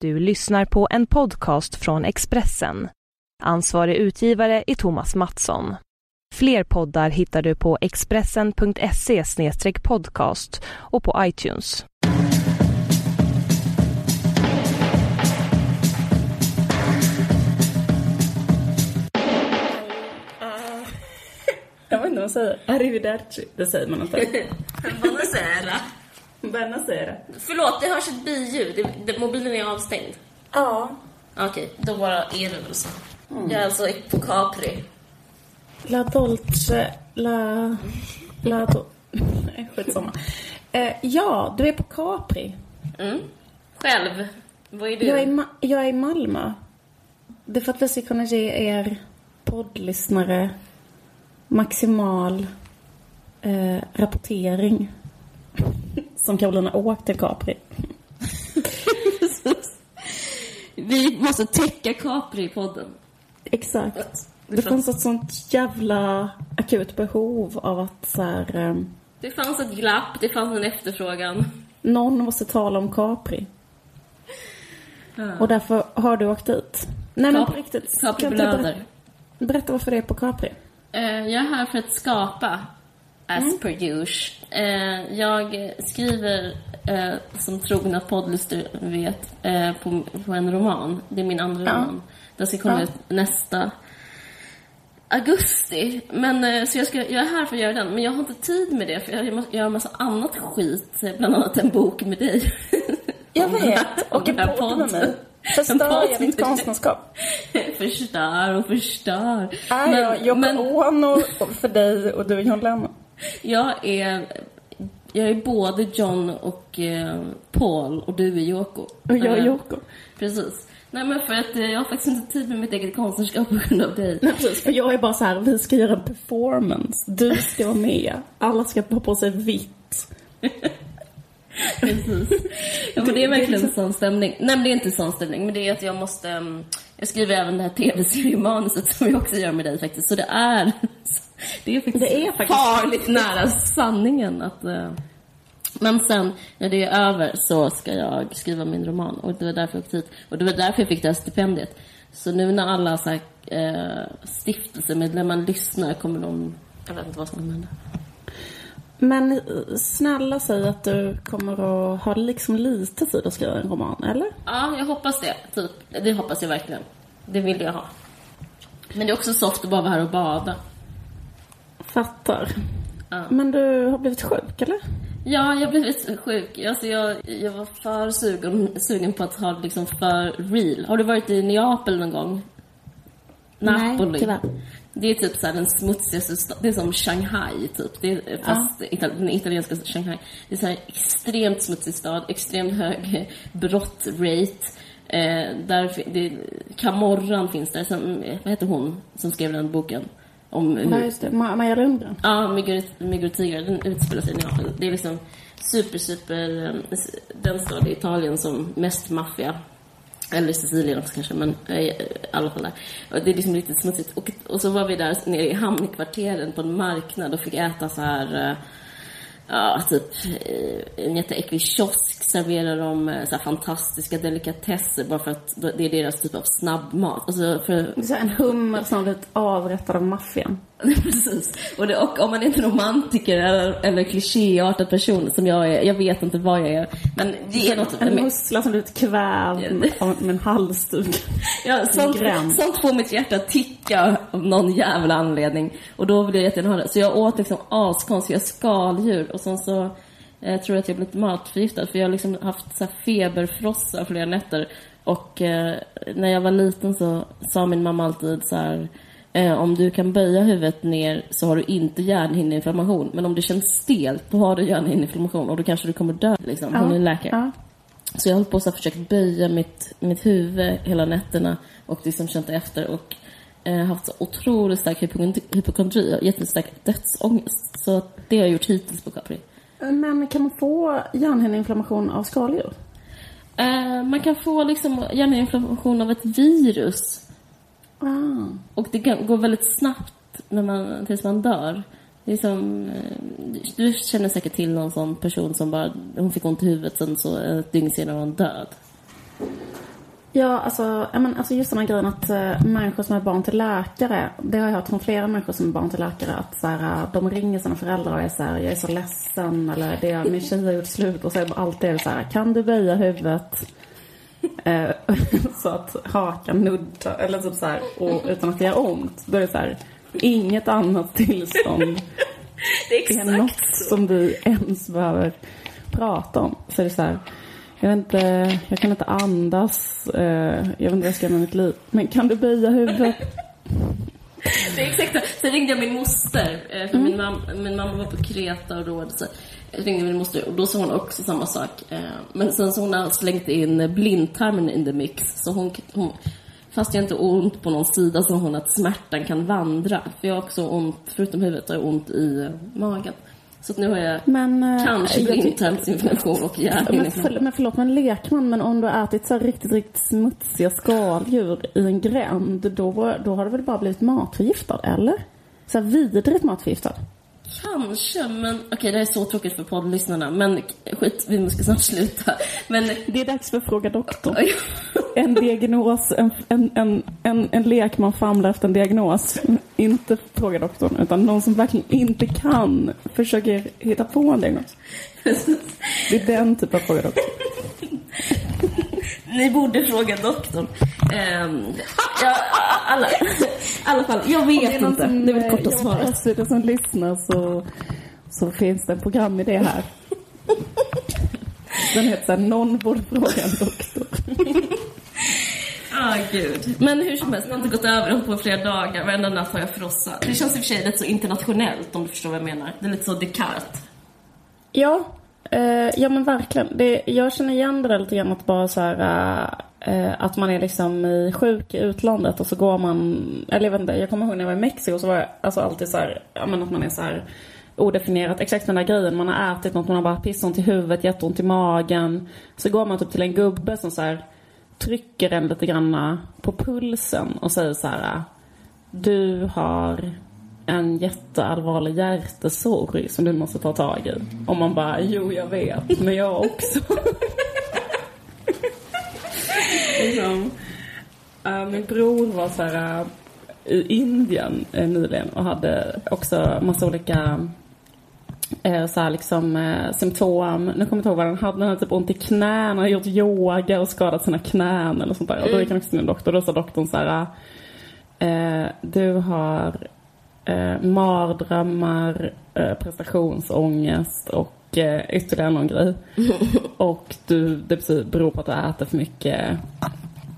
Du lyssnar på en podcast från Expressen. Ansvarig utgivare är Thomas Mattsson. Fler poddar hittar du på expressen.se podcast och på iTunes. Jag vet inte vad man säger. Arrivederci. Det säger man inte. Buonasera. Buonasera. Förlåt, det hörs ett biljud. Det- det- Mobilen är avstängd. Ja. Okej, då bara är det väl så. Jag är alltså på Capri. La Dolce, la... La do... Nej, skitsamma. Eh, ja, du är på Capri. Mm. Själv, vad är du? Jag är, i Ma- jag är i Malmö. Det är för att vi ska kunna ge er poddlyssnare maximal eh, rapportering. Som Carolina åkt till Capri. Vi måste täcka Capri i podden. Exakt. Det fanns ett sånt jävla akut behov av att så här, eh, Det fanns ett glapp, det fanns en efterfrågan. någon måste tala om Capri. Och därför har du åkt dit. Nej men på riktigt. Capri du blöder. berätta, berätta varför det är på Capri. Eh, jag är här för att skapa, as per usual. Eh, jag skriver, eh, som trogna poddlyssnare vet, eh, på, en roman. Det är min andra Ja. roman. Den ska komma Ja. ut nästa augusti. Men, så jag, ska, jag är här för att göra den, men jag har inte tid med det för jag, måste- jag har en massa annat skit, bland annat en bok med dig. Jag vet. Och en podd med mig. Förstör jag mitt konstnärskap? förstör och förstör. Är jag Yoko men- Ono för dig och du John Lennon? Jag är, jag är både John och eh, Paul och du är Yoko. Och jag är Eh, Yoko. Precis. Nej men för att eh, jag har faktiskt inte tid med mitt eget konstnärskap på grund av dig. Nej precis, för jag är bara så här, vi ska göra en performance. Du ska vara med. Alla ska ha på sig vitt. Precis. Ja, men det är verkligen en sån stämning. Nej men det är inte sån stämning, men det är att jag måste... mm, Jag skriver även det här tv-seriemanuset som jag också gör med dig faktiskt. Så det är... Det är faktiskt, Det är faktiskt- farligt nära sanningen att... eh, Men sen, när det är över, så ska jag skriva min roman. Och det var därför jag åkte hit. Och det var därför jag fick det här stipendiet. Så nu när alla så här, eh, stiftelsemedlemmar lyssnar kommer de... Jag vet inte vad som kommer hända. Men snälla säg att du kommer att ha liksom lite tid att skriva en roman, eller? Ja, jag hoppas det. Typ. Det hoppas jag verkligen. Det vill jag ha. Men det är också soft att bara vara här och bada. Fattar. Ja. Men du har blivit sjuk, eller? Ja, jag blev lite sjuk. Alltså, jag, jag var för sugen, sugen på att ha liksom för real. Har du varit i Neapel någon gång? Napoli? tyvärr. Det är typ så här den smutsigaste staden. Det är som Shanghai, typ. Det är, fast Ital- den italienska Shanghai. Det är så här extremt smutsig stad, extremt hög brottrate. Eh, där, det, Camorran finns där. Som, vad heter hon som skrev den boken? Om hur, Ja, just det. Ma- Maja Lundgren. Ja, och tigrar, den utspelar sig i Neapel. Det är liksom super, super, eh, den stad i Italien som mest maffia. Eller Sicilien också kanske, men eh, i alla fall där. Och det är liksom riktigt smutsigt. Och, och så var vi där nere i hamnkvarteren på en marknad och fick äta så här eh, Ja, typ eh, en jätteäcklig kiosk serverar de eh, så fantastiska delikatesser bara för att det är deras typ av snabbmat. Alltså för, Det är så en hummer som blivit avrättad av maffian. Precis. Och, det, och om man är inte romantiker eller, eller klichéartad person som jag är, jag vet inte vad jag är, men det är något... En mussla som blivit kvävd med en halsduk. Ja, sånt, sånt får mitt hjärta ticka av någon jävla anledning. Och då vill jag jättegärna ha det. Så jag åt liksom askonstiga skaldjur och sen så eh, tror jag att jag blivit matförgiftad för jag har liksom haft så feberfrossa flera nätter. Och eh, när jag var liten så sa min mamma alltid så här eh, om du kan böja huvudet ner så har du inte hjärnhinneinflammation. Men om det känns stelt, då har du hjärnhinneinflammation och då kanske du kommer dö. Liksom. Hon är läkare. Ja. Så jag har hållit på och försökt böja mitt, mitt huvud hela nätterna och liksom känt efter och eh, haft så otroligt stark hypokondri och jättestark dödsångest. Så det har jag gjort hittills på Capri. Men kan man få hjärnhinneinflammation av skaldjur? Eh, man kan få liksom hjärninflammation av ett virus Ah. och det går väldigt snabbt när man, tills man dör. Det är som, eh, du känner säkert till någon sån person som bara, hon fick ont i huvudet sen så ett dygn senare var hon död. Ja, alltså, men, alltså just den här grejen att uh, människor som är barn till läkare, det har jag hört från flera människor som är barn till läkare, att så här, uh, de ringer sina föräldrar och är så här, jag är så ledsen, eller det, min tjej har gjort slut, och så är alltid så här, kan du böja huvudet? Uh, så att hakan nuddar, eller typ så här, och, utan att det gör ont. Då är det så här, inget annat tillstånd Det är exakt är något som du ens behöver prata om. Så är det så här, jag vet inte, jag kan inte andas, eh, jag vet inte vad jag ska göra med mitt liv. Men kan du böja huvudet? Det är exakt så. Sen ringde jag min moster, eh, för min, mam min mamma var på Kreta och då så jag ringde min moster och då sa hon också samma sak. Eh, Men sen så hon har slängt in blindtarmen in the mix. Så hon, hon fast jag inte ont på någon sida så har hon att smärtan kan vandra. För jag har också ont, förutom huvudet, har jag ont i eh, magen. Så nu har jag Men, eh, kanske ty- blindtarmsinflammation och Men, hjärninflammation. för, men förlåt, men lekman, men om du har ätit så här riktigt, riktigt smutsiga skaldjur i en gränd, då, då har du väl bara blivit matförgiftad, eller? Så här vidrigt matförgiftad. Kanske, men okej det här är så tråkigt för poddlyssnarna. Men skit, vi ska snart sluta. Men Det är dags för Fråga doktorn. En diagnos, en, en, en, en, en lekman famlar efter en diagnos. Inte Fråga doktorn, utan någon som verkligen inte kan försöker hitta på en diagnos. Det är den typen av Fråga doktorn. Ni borde fråga doktorn. Um, ja, alla, alla fall, jag vet inte. Det är väl korta svaret. För som lyssnar så, så finns det en programidé här. Den heter så här, Någon borde fråga en doktor. Ah, gud. Men hur som helst, det har inte gått över hållit på flera dagar. Varenda natt har jag frossat. Det känns i och för sig lite så internationellt om du förstår vad jag menar. Det är lite så Descartes. Ja, eh, ja men verkligen. Det, jag känner igen det där lite grann att bara så här, eh, att man är liksom i sjuk i utlandet och så går man, eller jag vet inte, jag kommer ihåg när jag var i Mexiko så var jag alltså alltid så här, ja men att man är så här odefinierat, exakt den där grejen, man har ätit något, man har bara pissont i huvudet, jätteont i magen. Så går man typ till en gubbe som så här trycker en lite granna på pulsen och säger så här, du har en jätteallvarlig hjärtesorg som du måste ta tag i. Och man bara, jo jag vet, men jag också. liksom, äh, min bror var så här äh, i Indien äh, nyligen och hade också massa olika äh, så här liksom eh, symptom. Nu kommer jag inte ihåg vad han hade. Han hade typ ont i knäna. han hade gjort yoga och skadat sina knän eller sånt där. Och då gick han också till en doktor och då sa doktorn så här eh, du har eh, mardrömmar, eh, prestationsångest och eh, ytterligare någon grej. och du, det beror på att du äter för mycket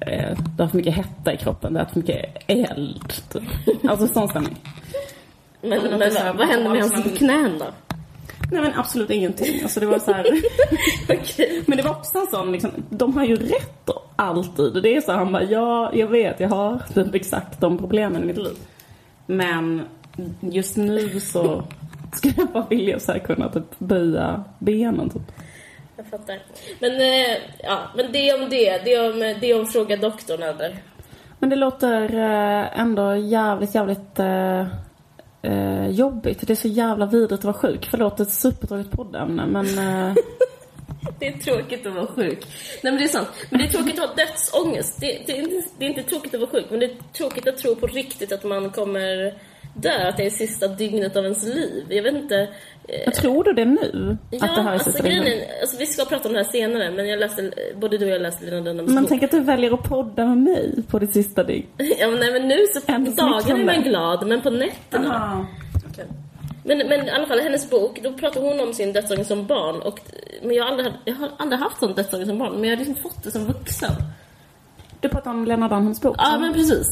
eh, du har för mycket hetta i kroppen, du äter för mycket eld. Typ. Alltså sån stämning. Men, Men men, så här, vad, vad hände med alltså, hans knän då? Nej men absolut ingenting. Alltså det var så här... Men det var också en sån liksom, de har ju rätt då, alltid. Det är så han bara, ja jag vet jag har typ exakt de problemen i mitt liv. Men just nu så skulle jag bara vilja så här kunna typ böja benen typ. Jag fattar. Men, eh, ja, men det om det. Det om, det om Fråga doktorn eller? Men det låter eh, ändå jävligt, jävligt eh, eh, jobbigt. Det är så jävla vidrigt att vara sjuk. Förlåt, ett supertråkigt poddämne men eh, Det är tråkigt att vara sjuk. Nej men det är sant. Men det är tråkigt att ha dödsångest. Det, det, det är inte tråkigt att vara sjuk, men det är tråkigt att tro på riktigt att man kommer dö. Att det är sista dygnet av ens liv. Jag vet inte. eh, jag tror du det nu? Ja, att det här är alltså sista grejen är, alltså, vi ska prata om det här senare, men jag läste, både du och jag läste Lina Dunhams Men tänk att du väljer att podda med mig på ditt sista dygn. Ja, men, nej, men nu så på dagarna är man glad, men på nätterna. Men, men i alla fall, hennes bok, då pratar hon om sin dödsångest som barn. Och, men jag har aldrig, jag har aldrig haft sån dödsångest som barn, men jag har liksom fått det som vuxen. Du pratar om Lena Dunhams bok? Ja, men precis.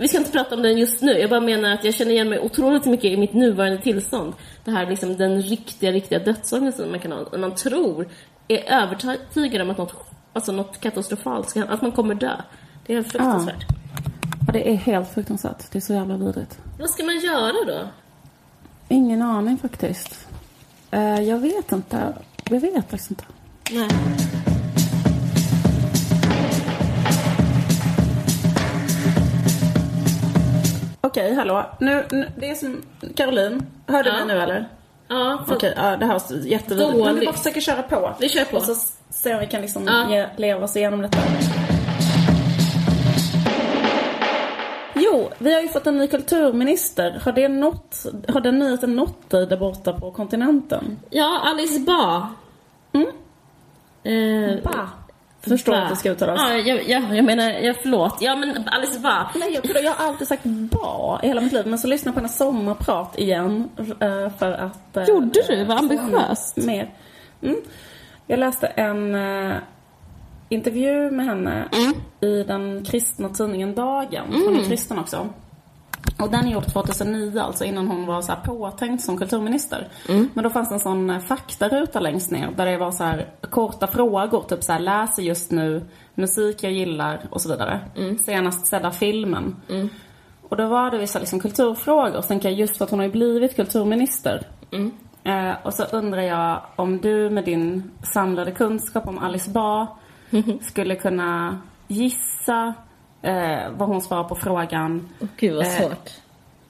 Vi ska inte prata om den just nu. Jag bara menar att jag känner igen mig otroligt mycket i mitt nuvarande tillstånd. Det här liksom den riktiga, riktiga dödsångesten man kan ha. När man tror, är övertygad om att något, alltså något katastrofalt ska hända, att man kommer dö. Det är fruktansvärt. Ja, det är helt fruktansvärt. Det är så jävla vidrigt. Vad ska man göra då? Ingen aning faktiskt. Eh, jag vet inte. Jag vet faktiskt inte. Nej. okej, okay, hallå. Nu, nu, det är som Caroline, hör du ja. mig nu eller? Ja. Okej, okay, ja, det hörs jättevidrigt. Men vi bara försöker köra på. Vi kör på. Och så ser om vi kan liksom ja. ge, leva oss igenom detta. Jo, vi har ju fått en ny kulturminister. Har, det nått, har den nyheten nått dig där borta på kontinenten? Ja, Alice Bah. Mm. Eh, ba. Förstår Ba. att det ska uttalas. Ja, jag, jag, jag menar, jag, förlåt. Ja, men Alice Ba. Nej, jag, jag har alltid sagt ba i hela mitt liv. Men så lyssnade jag på hennes sommarprat igen. eh, För att... eh, Gjorde du? Vad ambitiöst. Mer. Mm. Jag läste en eh, intervju med henne Mm. i den kristna tidningen Dagen. Hon är kristen också. Och den är gjord 2009, alltså innan hon var så här påtänkt som kulturminister. Men då fanns det en sån eh, faktaruta längst ner där det var så här korta frågor, typ så här läser just nu, musik jag gillar och så vidare. Senast sedda filmen. Och då var det vissa liksom kulturfrågor, så tänker jag just för att hon har ju blivit kulturminister. Eh, och så undrar jag om du med din samlade kunskap om Alice Ba skulle kunna gissa eh, vad hon svarar på frågan Åh, Gud, vad Eh, svårt.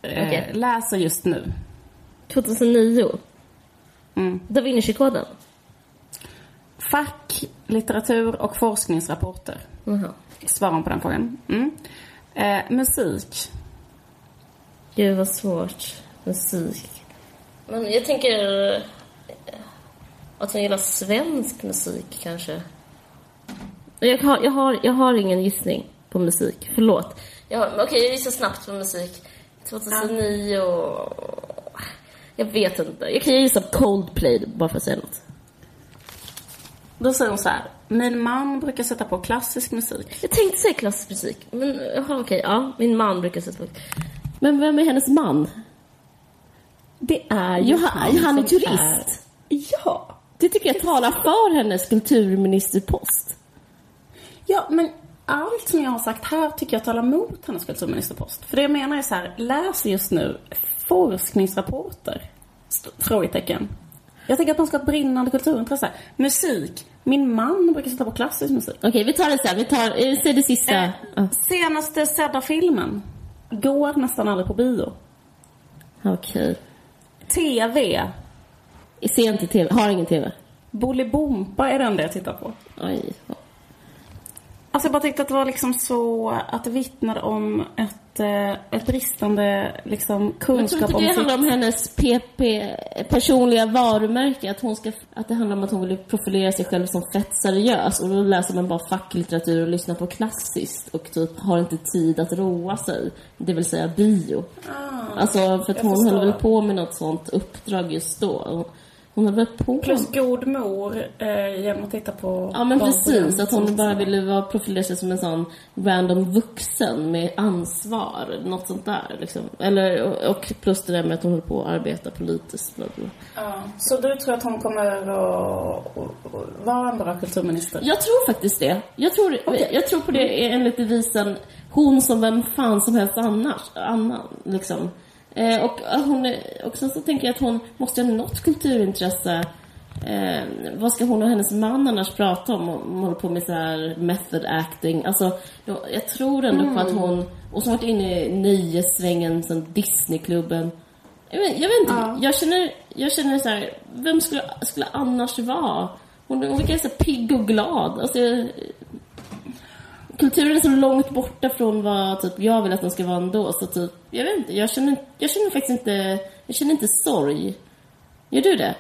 eh, Okej. läser just nu. 2009. Mm. Da Vinci-koden. Fack, litteratur och forskningsrapporter. Jaha. Svarar hon på den frågan. Mm. Eh, musik. Gud, vad svårt. Musik. Men jag tänker eh, att hon gillar svensk musik, kanske. Jag har, jag har, jag har ingen gissning på musik. Förlåt. Men okej, jag gissar snabbt på musik. 2009 och... Jag vet inte. Jag kan gissa på Coldplay, bara för att säga något. Då säger hon så här. Min man brukar sätta på klassisk musik. Jag tänkte säga klassisk musik, men jaha, okej. Ja, min man brukar sätta på... Men vem är hennes man? Det är ju han, han är turist. Ja. Det tycker jag talar för hennes kulturministerpost. Ja, men allt som jag har sagt här tycker jag talar mot hennes kulturministerpost. För det jag menar är så här, läs just nu forskningsrapporter. Frågetecken. Jag tänker att man ska ha ett brinnande kulturintresse. Musik. Min man brukar sätta på klassisk musik. Okej, vi tar det sen. Vi tar, säg det sista. Eh. Senaste sedda filmen. Går nästan aldrig på bio. Okej. TV. Ser inte TV. Har ingen TV. Bolibompa är det enda jag tittar på. Oj. Alltså jag bara tyckte att det var liksom så att det vittnade om ett, eh, ett bristande liksom Jag tror kunskap inte om det sitt... handlar om hennes PP, personliga varumärke. Att, hon ska, att det handlar om att hon vill profilera sig själv som fett seriös. Och då läser man bara facklitteratur och lyssnar på klassiskt. Och typ har inte tid att roa sig. Det vill säga bio. alltså för att hon förstår. höll väl på med något sånt uppdrag just då. Hon höll väl på Plus god mor eh, genom att titta på Ja men precis, att hon bara ville vara profilera sig som en sån random vuxen med ansvar, något sånt där liksom. Eller, och, och plus det där med att hon höll på att arbeta politiskt. Bla, bla. Ja. Så du tror att hon kommer att vara en bra kulturminister? Jag tror faktiskt det. Jag tror, jag tror på det enligt devisen hon som vem fan som helst annars, annan liksom. Eh, och, hon, och sen så tänker jag att hon måste ha något kulturintresse. Eh, vad ska hon och hennes man annars prata om? Om hon håller på med så här method acting. Alltså, jag, tror ändå på att hon, och så har varit inne i nöjessvängen sen Disneyklubben. Jag vet, jag vet inte, Ja. jag känner, jag känner så här, vem skulle, skulle annars vara? Hon, hon verkar så pigg och glad. Alltså, kulturen är så långt borta från vad typ, jag vill att den ska vara ändå. Så typ, jag vet inte, jag känner, jag känner faktiskt inte, jag känner inte sorg. Gör du det?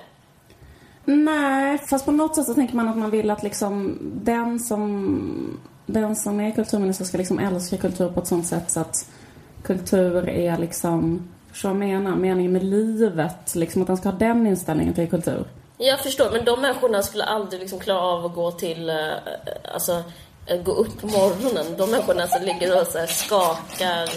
Nej, fast på något sätt så tänker man att man vill att liksom den som, den som är kulturminister ska liksom älska kultur på ett sånt sätt så att kultur är liksom, förstår vad jag menar? Meningen med livet, liksom att den ska ha den inställningen till kultur. Jag förstår, men de människorna skulle aldrig liksom klara av att gå till, eh, alltså, gå upp på morgonen. De människorna som ligger och så här skakar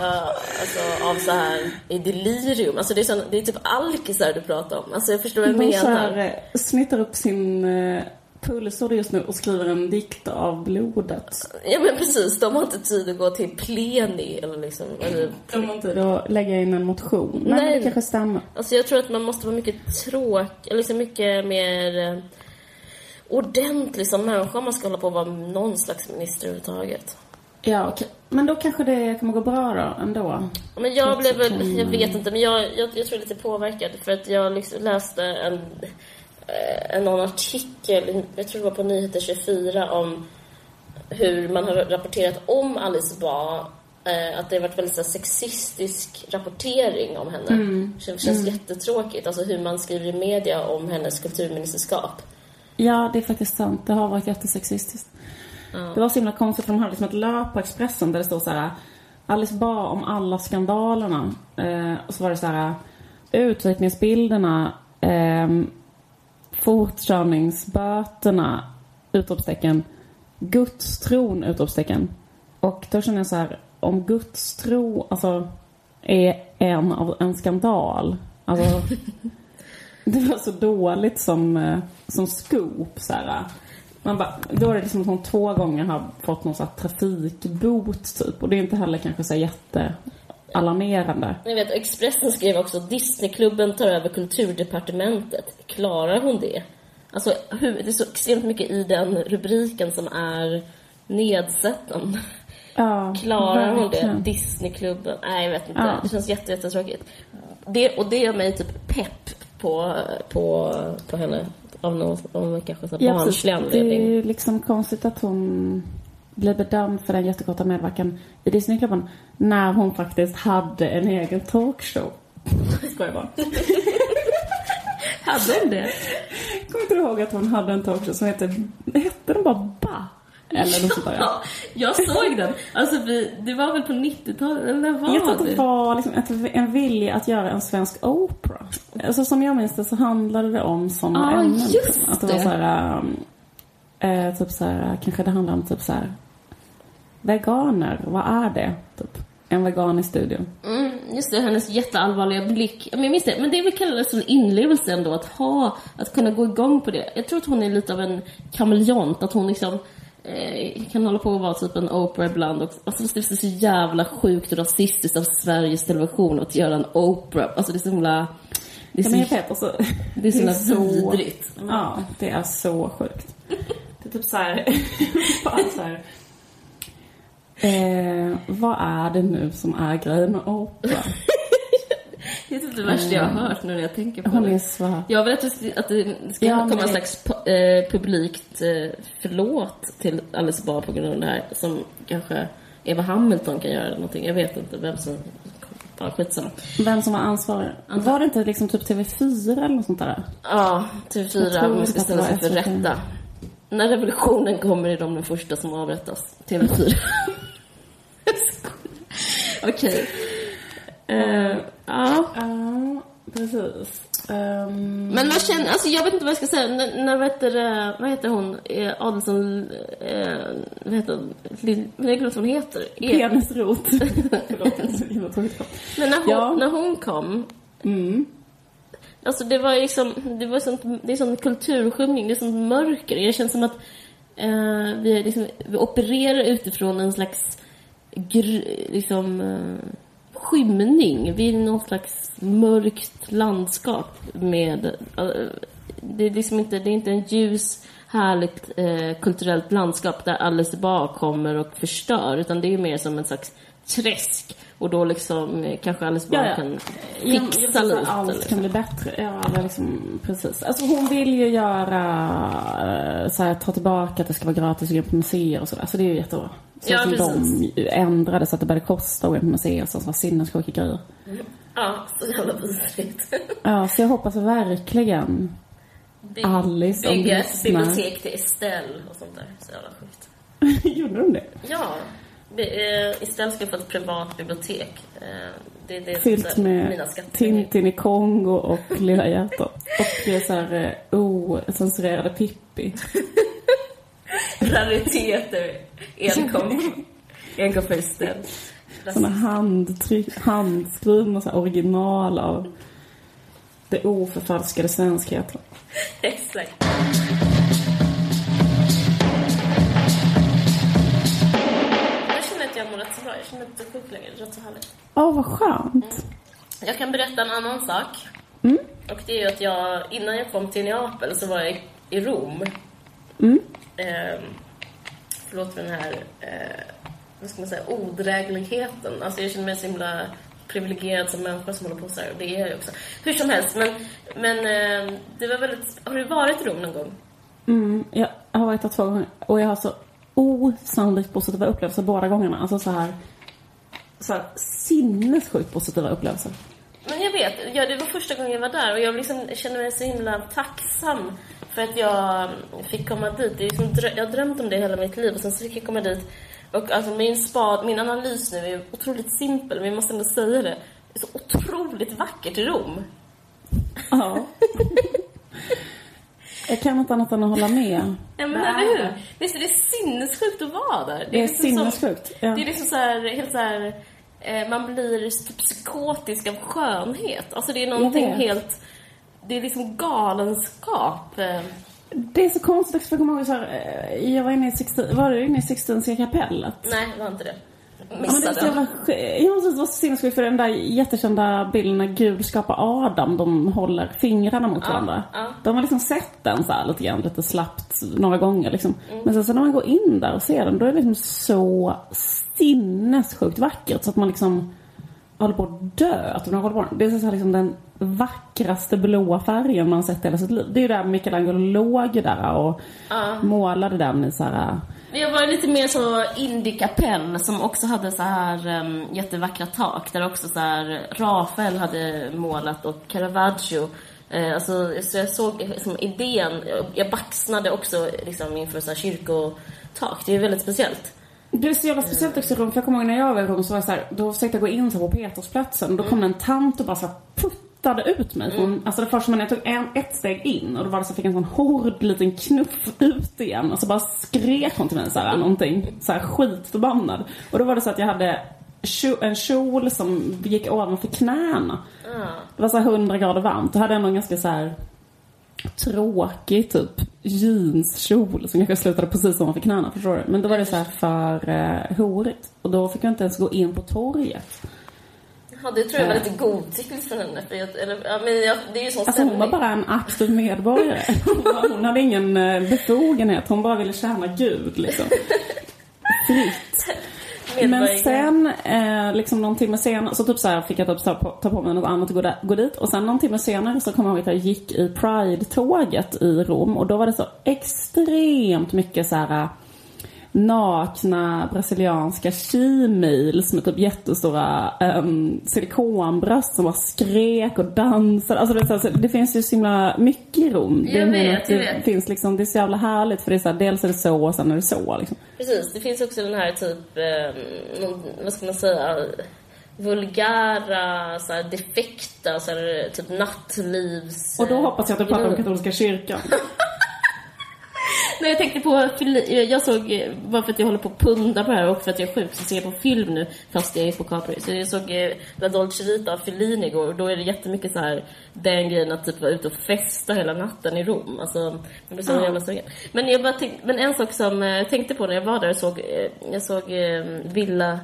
ja, alltså, av så här i delirium. Alltså det är, sån, det är typ alkisar du pratar om. Alltså jag förstår vad De jag så menar. här, eh, snittar upp sin eh, pulsår just nu och skriver en dikt av blodet. Ja men precis, de har inte tid att gå till pleni eller liksom, eller De har inte då lägga in en motion. Nej, men Nej. det kanske stämmer. Alltså jag tror att man måste vara mycket tråk, eller liksom mycket mer eh, ordentlig som människa om man ska hålla på att vara någon slags minister överhuvudtaget. Ja, okej. Men då kanske det kommer gå bra då, ändå. Men jag blev väl, jag vet inte, men jag, jag, jag tror lite påverkad för att jag liksom läste en, eh, en någon artikel, jag tror det var på Nyheter 24 om hur man har rapporterat om Alice Bah eh, att det har varit väldigt så sexistisk rapportering om henne. Mm. Det känns jättetråkigt, alltså hur man skriver i media om hennes kulturministerskap. Ja, det är faktiskt sant. Det har varit jättesexistiskt. Det var så himla konstigt för de hade liksom ett löp på Expressen där det stod så här Alice Bah om alla skandalerna. Eh, och så var det så här utvikningsbilderna, eh, fortkörningsböterna, utropstecken, gudstron, utropstecken. Och då känner jag så här, om gudstro, alltså, är en av en skandal. Alltså, det var så dåligt som, eh, som scoop så här. Man bara, då är det liksom som två gånger har fått någon här trafikbot typ. Och det är inte heller kanske så jättealarmerande. Jag vet, Expressen skrev också Disneyklubben tar över kulturdepartementet. Klarar hon det? Alltså, hur, det är så extremt mycket i den rubriken som är nedsättande. Ja, Klarar hon det? Disneyklubben? Nej, jag vet inte. Ja. Det känns jätte, jättetråkigt. Det, och det gör mig typ pepp på, på, på henne. Av någon, av kanske så Ja, barnslig Det är anledning. ju liksom konstigt att hon blir bedömd för den jättekorta medverkan i Disneyklubben när hon faktiskt hade en egen talkshow. Skojar bara. Hade hon det? Kommer inte du ihåg att hon hade en talkshow som hette, hette den bara Ba? Eller något sånt där. Ja, jag såg den. Alltså, vi, det var väl på 90-talet? Eller när var Jag tror att det? var liksom ett, en vilja att göra en svensk opera. Alltså som jag minns det så handlade det om sådana Ja, ämnen. just liksom. Att det, var så här, eh, typ så här, kanske det handlade om typ så här, veganer, vad är det? Typ. En vegan i studion. Mm, just det, hennes jätteallvarliga blick. Men jag minns det. Men det är väl kallas en inlevelse ändå att ha, att kunna gå igång på det. Jag tror att hon är lite av en kameleont, att hon liksom eh, kan hålla på att vara typ en Oprah ibland. Och, alltså, det är så jävla sjukt och rasistiskt av Sveriges Television att göra en Oprah. Alltså det är så himla... Det är så, jag vet, alltså, det är så himla så- vidrigt. Ja, det är så sjukt. Det är typ så här, så här. Eh, vad är det nu som är grejen med Oprah? Det är typ det värsta jag har hört nu när jag tänker på Hon det. är. Jag vill att det, att det ska Ja, komma en slags eh, publikt eh, förlåt till Alice Bah på grund av det här. Som kanske Eva Hamilton kan göra eller någonting. Jag vet inte vem som... Ja, skitsamma. Vem som var ansvarig? Var det inte liksom typ TV4 eller något sånt där? Ja, Jag TV4 tror måste det ställa sig för rätta. När revolutionen kommer är de de första som avrättas. TV4. Jag skojar. Okej. Eh, ja. Ja, precis. Ehm, Men vad känner, alltså jag vet inte vad jag ska säga. När, när vet du, det- vad heter hon, eh, Adelsson, eh, vad heter hon, jag glömde vad hon heter. E- Penisrot. Förlåt, jag Men när hon, Ja. när hon kom, Mm. alltså det var liksom, det var sånt, det är sån kulturskymning, det är sånt mörker. Det känns som att eh, vi, liksom, vi opererar utifrån en slags gr, liksom, eh, skymning. Vi är i någon slags mörkt landskap med, eh, det är liksom inte, det är inte en ljus, härligt eh, kulturellt landskap där Alice kommer och förstör, utan det är mer som en slags träsk. Och då liksom eh, kanske Alice Bah Ja, kan Ja, fixa jag lite. Allt liksom. kan bli bättre. Ja, eller liksom, precis. Alltså hon vill ju göra, eh, så här, ta tillbaka att det ska vara gratis att gå på museer och sådär. Så det är ju jättebra. Så Ja, som precis. de ändrade så att det började kosta att gå på museer och så var sinnessjuka grejer. Ja, så jävla vidrigt. Ja, så jag hoppas verkligen By- Alice, om Bygga ett bibliotek till Estelle och sånt där. Så jävla sjukt. Gjorde de det? Ja, det, eh, Estelle ska få ett privat bibliotek. Eh, det, det är Fyllt så här, med. Tintin i Kongo och Lilla hjärtat. Och det är så här eh, ocensurerade Pippi. Rariteter enkom. enkom. Såna handtryck, handskrivna så original av det oförfalskade svenskheten. Exakt. Jag känner att jag mår rätt så bra. Jag känner mig inte sjuk längre. Rätt så härligt. Åh, vad skönt. Jag kan berätta en annan sak. Mm. Och det är att jag, innan jag kom till Neapel så var jag i Rom. Mm. Eh, förlåt för den här, eh, vad ska man säga, odrägligheten. Alltså jag känner mig så himla privilegierad som människa som håller på så här. Och det är jag ju också. Hur som helst, men, men eh, det var väldigt... Har du varit i Rom någon gång? Mm, jag har varit där två gånger och jag har så osannolikt positiva upplevelser båda gångerna. Alltså så här så här, sinnessjukt positiva upplevelser. Jag vet, ja, det var första gången jag var där och jag liksom kände mig så himla tacksam för att jag fick komma dit. Det är liksom, jag har drömt om det hela mitt liv och sen så fick jag komma dit. Och alltså min spad, min analys nu är otroligt simpel, men jag måste ändå säga det. Det är så otroligt vackert i Rom. Ja. jag kan inte annat än att hålla med. Ja men eller hur? Visst är det sinnessjukt att vara där? Det är liksom som- sinnessjukt. Ja. Det är liksom så här, helt så här, man blir typ psykotisk av skönhet. Alltså det är någonting helt, det är liksom galenskap. eh. Det är så konstigt, för jag kommer ihåg så här, eh, jag var inne i Sixtin, var du inne i Sixtinska kapellet? Nej, det var inte det. Ja, men det var så Missade. jävla, sk- ja, precis, det var så sinnessjukt för den där jättekända bilden när Gud skapar Adam, de håller fingrarna mot varandra. ja. De har liksom sett den så här lite grann, lite slappt några gånger liksom. Mm. Men sen så när man går in där och ser den, då är det liksom så sinnessjukt vackert så att man liksom håller på att dö. Att man håller på, det är så här liksom den vackraste blåa färgen man sett i hela sitt liv. Det är ju där Michelangelo låg där och målade den i så här Jag var lite mer så indie-kapell som också hade så här um, jättevackra tak där också så här Rafael hade målat och Caravaggio. Eh, alltså, så jag såg liksom, idén, jag baxnade också liksom, inför så här kyrkotak. Det är väldigt speciellt. Det är så jävla speciellt också i Rom, för jag kommer ihåg när jag var i Rom så var jag så här, då försökte jag gå in så på Petersplatsen och då kom det en tant och bara så här puttade ut mig. Från, Alltså det första man jag tog en, ett steg in och då var det så jag fick en sån hård liten knuff ut igen och så bara skrek hon till mig så här, någonting så här skitförbannad. Och då var det så att jag hade en kjol som gick ovanför knäna. Det var så här 100 grader varmt. Då hade jag en ganska så här tråkig typ jeanskjol som kanske slutade precis ovanför knäna, förstår du? Men då var det så här för eh, horigt. Och då fick jag inte ens gå in på torget. Ja, det tror jag var lite godtyckligt för henne. För jag, eller, ja, men jag, det är ju sån Alltså hon var bara en aktiv medborgare. Hon, var, hon hade ingen eh, befogenhet, hon bara ville tjäna Gud liksom. Fritt. Men sen, eh, liksom någon timme senare, så typ så här fick jag typ ta på, ta på mig något annat och gå, där, gå dit. Och sen någon timme senare så kom jag ihåg att jag gick i Pride-tåget i Rom. Och då var det så extremt mycket så här nakna brasilianska she-males med typ jättestora um, silikonbröst som bara skrek och dansade. Alltså det, så här, det finns ju så himla mycket i Rom. Jag det, vet, det vet. finns liksom, det är så jävla härligt för det är så här, dels är det så och sen är det så liksom. Precis, det finns också den här typ, eh, vad ska man säga, vulgära, så här, defekta, så här, typ nattlivs... Och då hoppas jag att du pratar om katolska kyrkan. Nej, jag tänkte på, Fili- jag såg, eh, bara för att jag håller på att punda på det här och för att jag är sjuk så ser jag på film nu fast jag är på Capri. Så jag såg eh, La Dolce Vita av Fellini igår och då är det jättemycket så här den grejen att typ vara ute och festa hela natten i Rom. Alltså, jag blir så Ja. jävla sugen. Men jag bara tänk, men en sak som eh, jag tänkte på när jag var där och såg, eh, jag såg eh, Villa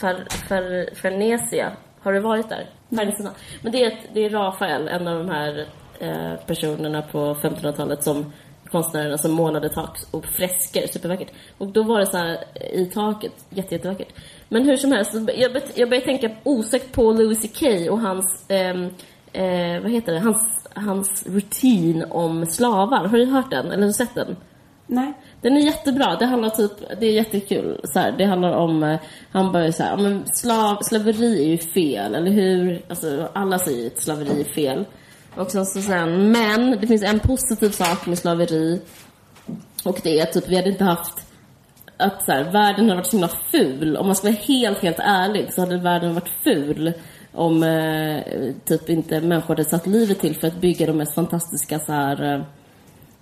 Far, Far, Farnesia. Har du varit där? Farnesina. Men det är, det är Rafael, en av de här eh, personerna på 1500-talet som konstnärerna som målade tak och fresker, supervackert. Och då var det så här eh, i taket, jätte, jättevackert. Men hur som helst, jag, bör- jag började tänka osökt på Louis CK och hans, ehm, eh, vad heter det, hans, hans rutin om slavar. Har du hört den? Eller sett den? Nej. Den är jättebra. Det handlar typ, det är jättekul. Så här, det handlar om, eh, han börjar så här, men slav, slaveri är ju fel, eller hur? Alltså, alla säger att slaveri är fel. Och sen så sen, men det finns en positiv sak med slaveri. Och det är typ, vi hade inte haft att så här, världen hade varit så himla ful. Om man ska vara helt, helt ärlig så hade världen varit ful om eh, typ inte människor hade satt livet till för att bygga de mest fantastiska så här, eh,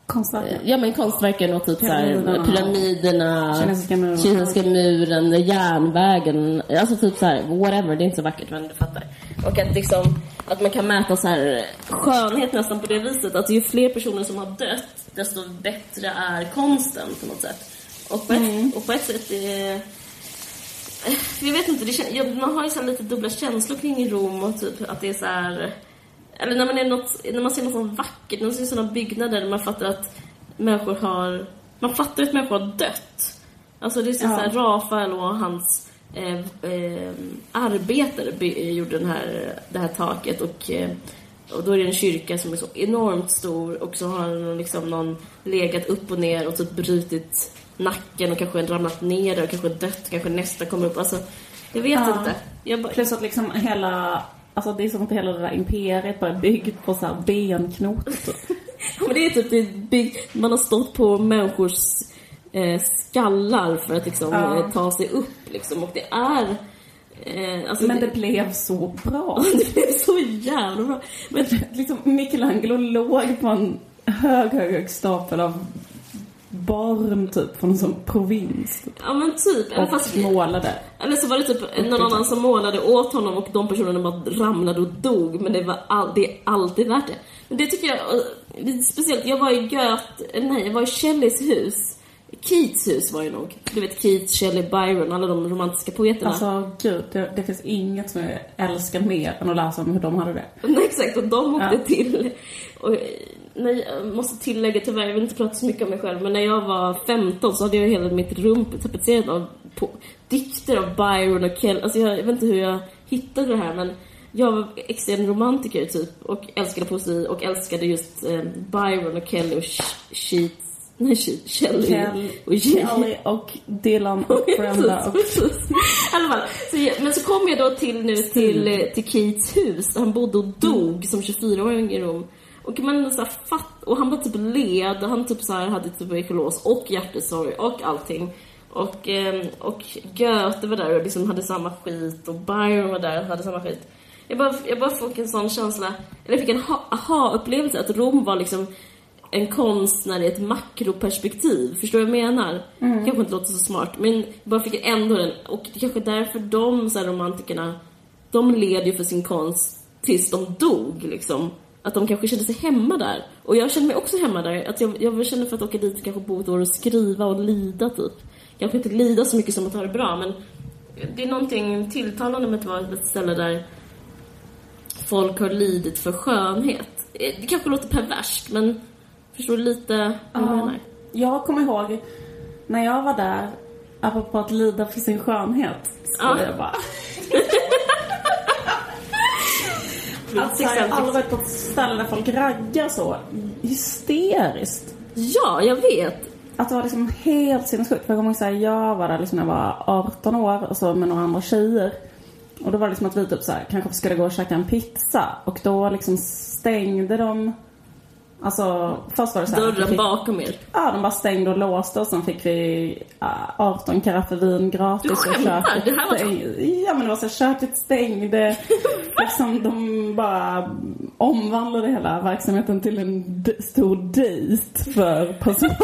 Konstverken. Ja men konstverken och typ Pyramiderna. pyramiderna, Kinesiska muren. kinesiska muren, järnvägen, alltså typ såhär whatever, det är inte så vackert men du fattar. Och att liksom, att man kan mäta så här skönhet nästan på det viset, att ju fler personer som har dött, desto bättre är konsten på något sätt. Och på ett, och på ett sätt är jag vet inte, det kän- jag, man har ju så här lite dubbla känslor kring Rom och typ att det är så här eller när man, är något, när man ser något sånt vackert, när man ser sådana byggnader där man fattar att människor har... Man fattar att människor har dött. Alltså det är så, Ja. så här, Rafael och hans eh, eh, arbetare by, gjorde den här, det här taket och, eh, och då är det en kyrka som är så enormt stor och så har liksom någon legat upp och ner och typ brutit nacken och kanske ramlat ner och kanske dött, kanske nästa kommer upp. Alltså, Jag vet Ja. inte. Jag bara, Plus att liksom hela, alltså det är som att hela det där imperiet bara är byggt på så här benknotor. men det är typ, det är byggt, man har stått på människors eh, skallar för att liksom Ja. eh, ta sig upp liksom. Och det är... Eh, alltså, Men det blev så bra. det blev så jävla bra. Men liksom Michelangelo låg på en hög, hög, hög stapel av barn typ från en sån provins. Typ, Ja men typ. Och fast, målade. eller så var det typ någon annan som målade åt honom och de personerna bara ramlade och dog. Men det var all, det är alltid värt det. Men det tycker jag, eh, det är speciellt, jag var i Goethe, nej jag var i Shelleys hus. Keats hus var det nog. Du vet Keats, Shelley, Byron, alla de romantiska poeterna. Alltså gud, det, det finns inget som jag älskar mer än att läsa om hur de hade det. Nej, exakt, och de åkte Ja. till. Och, nej, jag måste tillägga tyvärr, jag vill inte prata så mycket om mig själv, men när jag var 15 så hade jag hela mitt rum tapetserat av på, dikter av Byron och Kell. Alltså jag, jag vet inte hur jag hittade det här, men jag var extrem romantiker typ och älskade poesi och älskade just eh, Byron och Kelly och Sh- Sheets, nej Sheet, Shelley Kell, och Kelly och Dylan och Brenda och... Fall, så men så kom jag då till nu till, eh, till Keats hus där han bodde och dog som 24-åring i Rom. Och man så fatt, och han var typ led, han typ så här, hade tuberkulos och hjärtesorg och allting. Och, eh, och Goethe var där och liksom hade samma skit och Byron var där och hade samma skit. Jag bara, jag bara fick en sån känsla, eller jag fick en ha- aha-upplevelse att Rom var liksom en konstnär i ett makroperspektiv. Förstår du vad jag menar? kanske inte låter så smart, men jag bara fick ändå den. Och det kanske är därför de så här, romantikerna, de led ju för sin konst tills de dog liksom. Att de kanske kände sig hemma där. Och jag kände mig också hemma där. Att jag, jag kände för att åka dit och kanske bo ett år och skriva och lida typ. Kanske inte lida så mycket som att ha det bra, men det är någonting tilltalande med att vara ett ställe där folk har lidit för skönhet. Eh, Det kanske låter perverst, men förstår lite vad jag menar? Jag kommer ihåg när jag var där, apropå att lida för sin skönhet, så Ja. jag bara... Alltså, jag har aldrig varit på ett ställe där folk raggar så hysteriskt. Ja, jag vet. Att det var liksom helt sinnessjukt. För jag kommer ihåg så här, jag var där liksom när jag var 18 år och så med några andra tjejer. Och då var det liksom att vi typ så här, kanske skulle gå och käka en pizza. Och då liksom stängde de Alltså, först var det så här, Dörren fick- bakom er. Ja, de bara stängde och låste och sen fick vi ja, 18 karaffer vin gratis. Du skämtar? Det här var så- Ja, men det var så här, köket stängde. liksom, de bara omvandlade hela verksamheten till en stor dejt för personalen.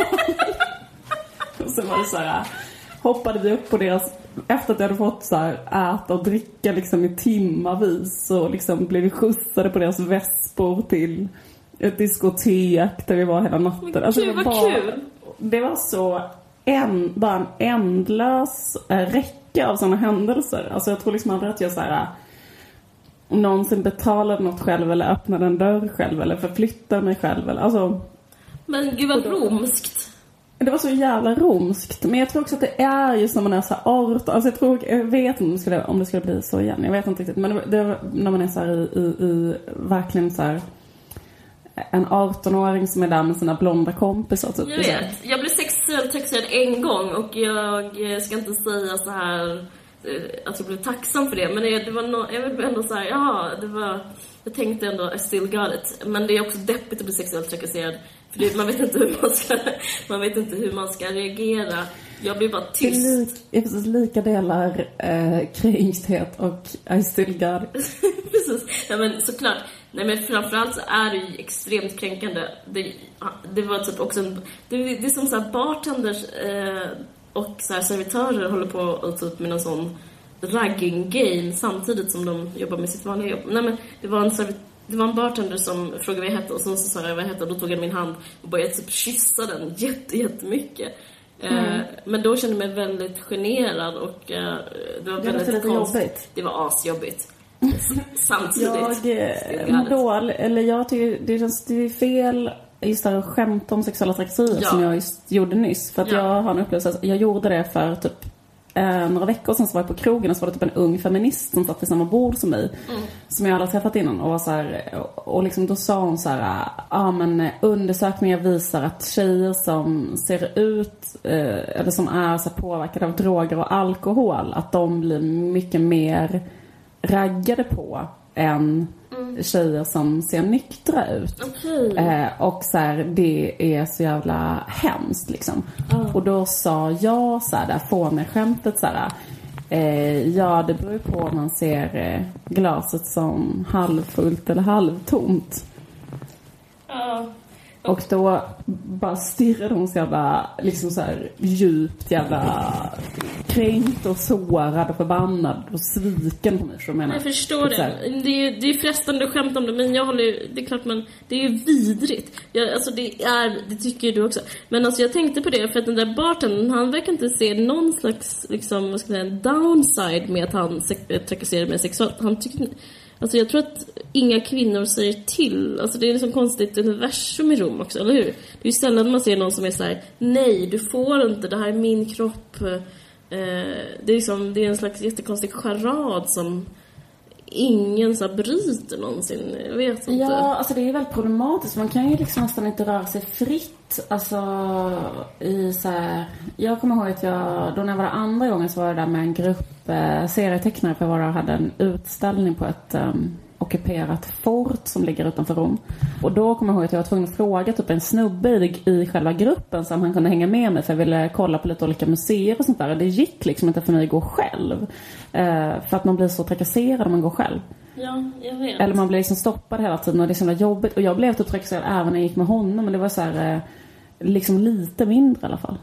och sen var det så här, hoppade vi upp på deras, efter att jag hade fått så här, äta och dricka liksom i timmavis så liksom blev vi skjutsade på deras vespor till ett diskotek där vi var hela natten. Alltså, Gud, det var vad bara- kul! det var så en, bara en ändlös eh, räcka av sådana händelser. Alltså jag tror liksom aldrig att jag så här eh, någonsin betalade något själv eller öppnade en dörr själv eller förflyttade mig själv eller alltså Men gud vad romskt. det var så jävla romskt. Men jag tror också att det är just när man är så här 18, alltså jag tror, jag vet inte om det skulle, om det skulle bli så igen. Jag vet inte riktigt. Men det, det när man är så här i, i, i verkligen så här en 18-åring som är där med sina blonda kompisar typ. Jag vet. Jag blev sexuellt trakasserad en gång och jag eh, ska inte säga så här eh, att jag blev tacksam för det. Men det, det var no, jag blev ändå så här, ja, det var... Jag tänkte ändå I still got it. Men det är också deppigt att bli sexuellt trakasserad. För det, man vet inte hur man ska, man vet inte hur man ska reagera. Jag blir bara Det är, tyst. lik, är precis lika delar eh, och I still got it. Precis. Nej men såklart. Nej men framförallt så är det ju extremt kränkande. Det, det var typ också en, det, det är som så här bartenders eh, och så här servitörer håller på och typ med någon sån ragging game samtidigt som de jobbar med sitt vanliga jobb. Nej men det var en servitör det var en bartender som frågade vad jag hette och sen så sa jag vad jag hette och då tog han min hand och började typ kyssa den jätte, jättemycket. Eh, men då kände jag mig väldigt generad och eh, det var Det väldigt konstigt. jobbigt. Det var asjobbigt. Samtidigt. Jag Still eh, eller jag tycker det känns det är fel just det här att skämta om sexuella trakasserier Ja. som jag just gjorde nyss. För att Ja. jag har en upplevelse, jag gjorde det för typ eh, några veckor sedan så var jag på krogen och så var det typ en ung feminist som satt vid samma bord som mig. Mm. Som jag aldrig träffat innan och var så här, och, och liksom då sa hon så här, ja ah, men undersökningar visar att tjejer som ser ut, eh, eller som är så påverkade av droger och alkohol, att de blir mycket mer raggade på än tjejer som ser nyktra ut. Okej. Eh, och så här, det är så jävla hemskt liksom. Och då sa jag så här, där fåneskämtet så här. Eh, ja, det beror på om man ser eh, glaset som halvfullt eller halvtomt. Ja. Och då bara stirrade hon så jävla, liksom så här djupt jävla kränkt och sårad och förbannad och sviken på mig. Jag menar. Jag förstår Typ det. här, Det är ju det är frestande att skämta om det, men jag håller ju, det är klart man, det är ju vidrigt. Jag, alltså det är, det tycker ju du också. Men alltså jag tänkte på det, för att den där bartendern, han verkar inte se någon slags, liksom, vad ska jag säga, downside med att han trakasserar mig sexuellt. Han tycker Alltså jag tror att inga kvinnor säger till. Alltså det är liksom konstigt universum i Rom också, eller hur? Det är ju sällan man ser någon som är så här: nej du får inte, det här är min kropp. Eh, det är liksom, det är en slags jättekonstig charad som ingen så här bryter någonsin. Jag vet inte. Ja, alltså det är väldigt problematiskt. Man kan ju liksom nästan inte röra sig fritt. Alltså i så här, Jag kommer ihåg att jag, då när jag var där andra gången så var jag där med en grupp eh, serietecknare för jag var där och hade en utställning på ett um, ockuperat fort som ligger utanför Rom. Och då kommer jag ihåg att jag var tvungen att fråga typ en snubbe i, i själva gruppen så om han kunde hänga med mig för jag ville kolla på lite olika museer och sånt där. Och det gick liksom inte för mig att gå själv. Eh, för att man blir så trakasserad om man går själv. Ja, jag vet. Eller man blir liksom stoppad hela tiden och det är så himla jobbigt. Och jag blev typ trakasserad även när jag gick med honom. Men det var så här, eh, liksom lite mindre i alla fall.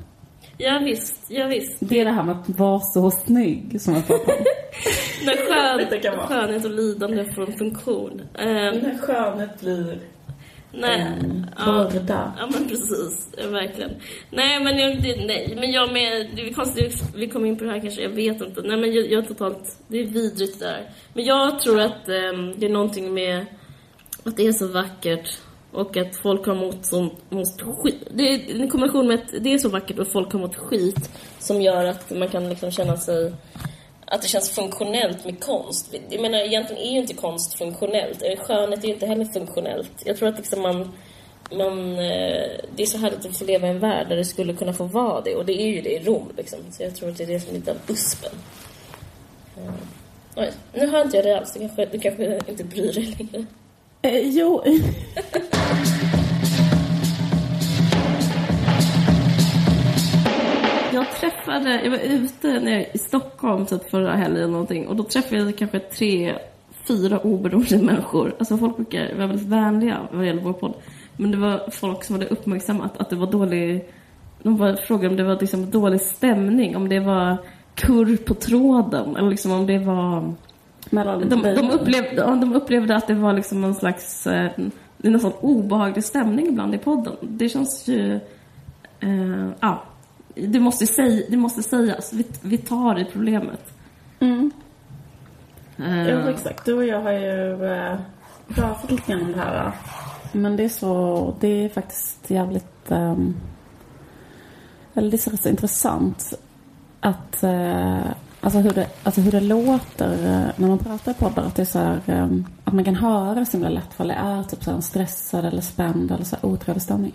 Ja, visst, ja, visst. Det är det här med att vara så snygg som jag pratar om. När skön, skönhet och lidande får en funktion. Um, När skönhet blir nej, en ja, börda. ja men precis, verkligen. Nej men jag, det, nej, men jag med, det är konstigt, vi kommer in på det här kanske, jag vet inte. Nej men jag, jag totalt, det är vidrigt där. Men jag tror att ehm, det är någonting med att det är så vackert och att folk har mått, som, mått skit. Det är en kombination med att det är så vackert och folk har mått skit som gör att man kan liksom känna sig att det känns funktionellt med konst. Jag menar, egentligen är ju inte konst funktionellt. Eh, skönhet är ju inte heller funktionellt. Jag tror att liksom man, man... Eh, det är så härligt att få leva i en värld där det skulle kunna få vara det. Och det är ju det i Rom, liksom. Så jag tror att det är det som är den uspen. Eh, oj, nu hör inte jag dig alls. Du kanske, du kanske inte bryr dig längre. Eh, jo. Jag träffade, jag var ute nere i Stockholm typ förra helgen någonting och då träffade jag kanske tre, fyra oberoende människor. Alltså folk brukar vara väldigt vänliga vad det gäller vår podd. Men det var folk som hade uppmärksammat att det var dålig, de var, frågade om det var liksom dålig stämning, om det var kurr på tråden eller liksom om det var mellan de, de, upplevde, ja, de upplevde att det var liksom någon slags eh, nästan obehaglig stämning ibland i podden. Det känns ju... Eh, ja, det måste, säg, det måste sägas. Vi, vi tar i problemet. Mm. Eh, Ja, exakt. Du och jag har ju eh, pratat lite grann om det här. Men det är så, det är faktiskt jävligt, um, eller det är så intressant att, eh, alltså hur det, alltså hur det låter eh, när man pratar i poddar. Att det är så här, ehm, att man kan höra det så himla lätt för det är typ så här stressad eller spänd eller så här otrevlig stämning.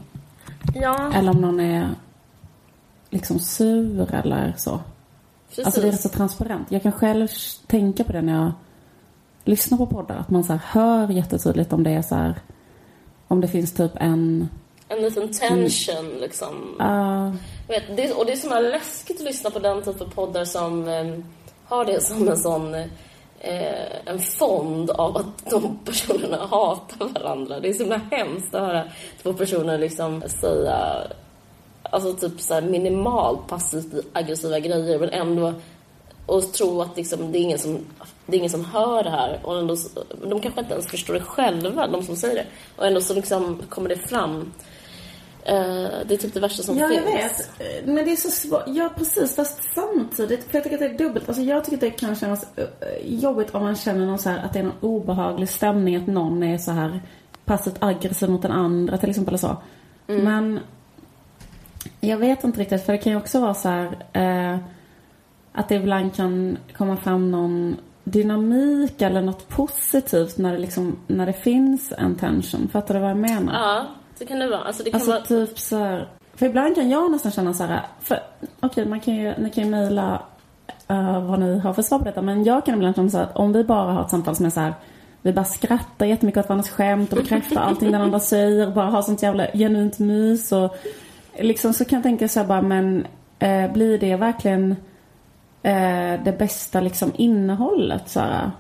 ja, Eller om någon är liksom sur eller så. precis. Alltså det är rätt så transparent. Jag kan själv tänka på det när jag lyssnar på poddar. Att man så hör jättetydligt om det är så här, om det finns typ en, En liten tension liksom. uh, Vet, det, och det är så läskigt att lyssna på den typen av poddar som eh, har det som en sån eh, en fond av att de personerna hatar varandra. Det är så himla hemskt att höra två personer liksom säga alltså typ så här minimalt passivt aggressiva grejer men ändå och tro att liksom, det, är ingen som, det är ingen som hör det här. Och ändå, de kanske inte ens förstår det själva, de som säger det. Och ändå så liksom kommer det fram. Eh, det är typ det värsta som Ja, finns. jag vet. Men det är så svårt. Ja, precis. Fast samtidigt. För jag tycker att det är dubbelt. Alltså jag tycker att det kan kännas eh, jobbigt om man känner någon så här, att det är någon obehaglig stämning. Att någon är så här passivt aggressiv mot den andra till exempel. Eller så. Men jag vet inte riktigt. För det kan ju också vara så här. Eh, att det ibland kan komma fram någon dynamik eller något positivt när det, liksom, när det finns en tension. Fattar du vad jag menar? Ja, det kan det vara. Alltså, det kan Alltså vara... typ så här, För ibland kan jag nästan känna så här, för okej man kan ju, ni kan ju mejla uh, vad ni har för svar på detta. Men jag kan ibland känna så här att om vi bara har ett samtal som är så här vi bara skrattar jättemycket åt varandras skämt och bekräftar allting den andra säger bara har sånt jävla genuint mys och liksom så kan jag tänka så här bara men eh, blir det verkligen eh, det bästa liksom innehållet så här?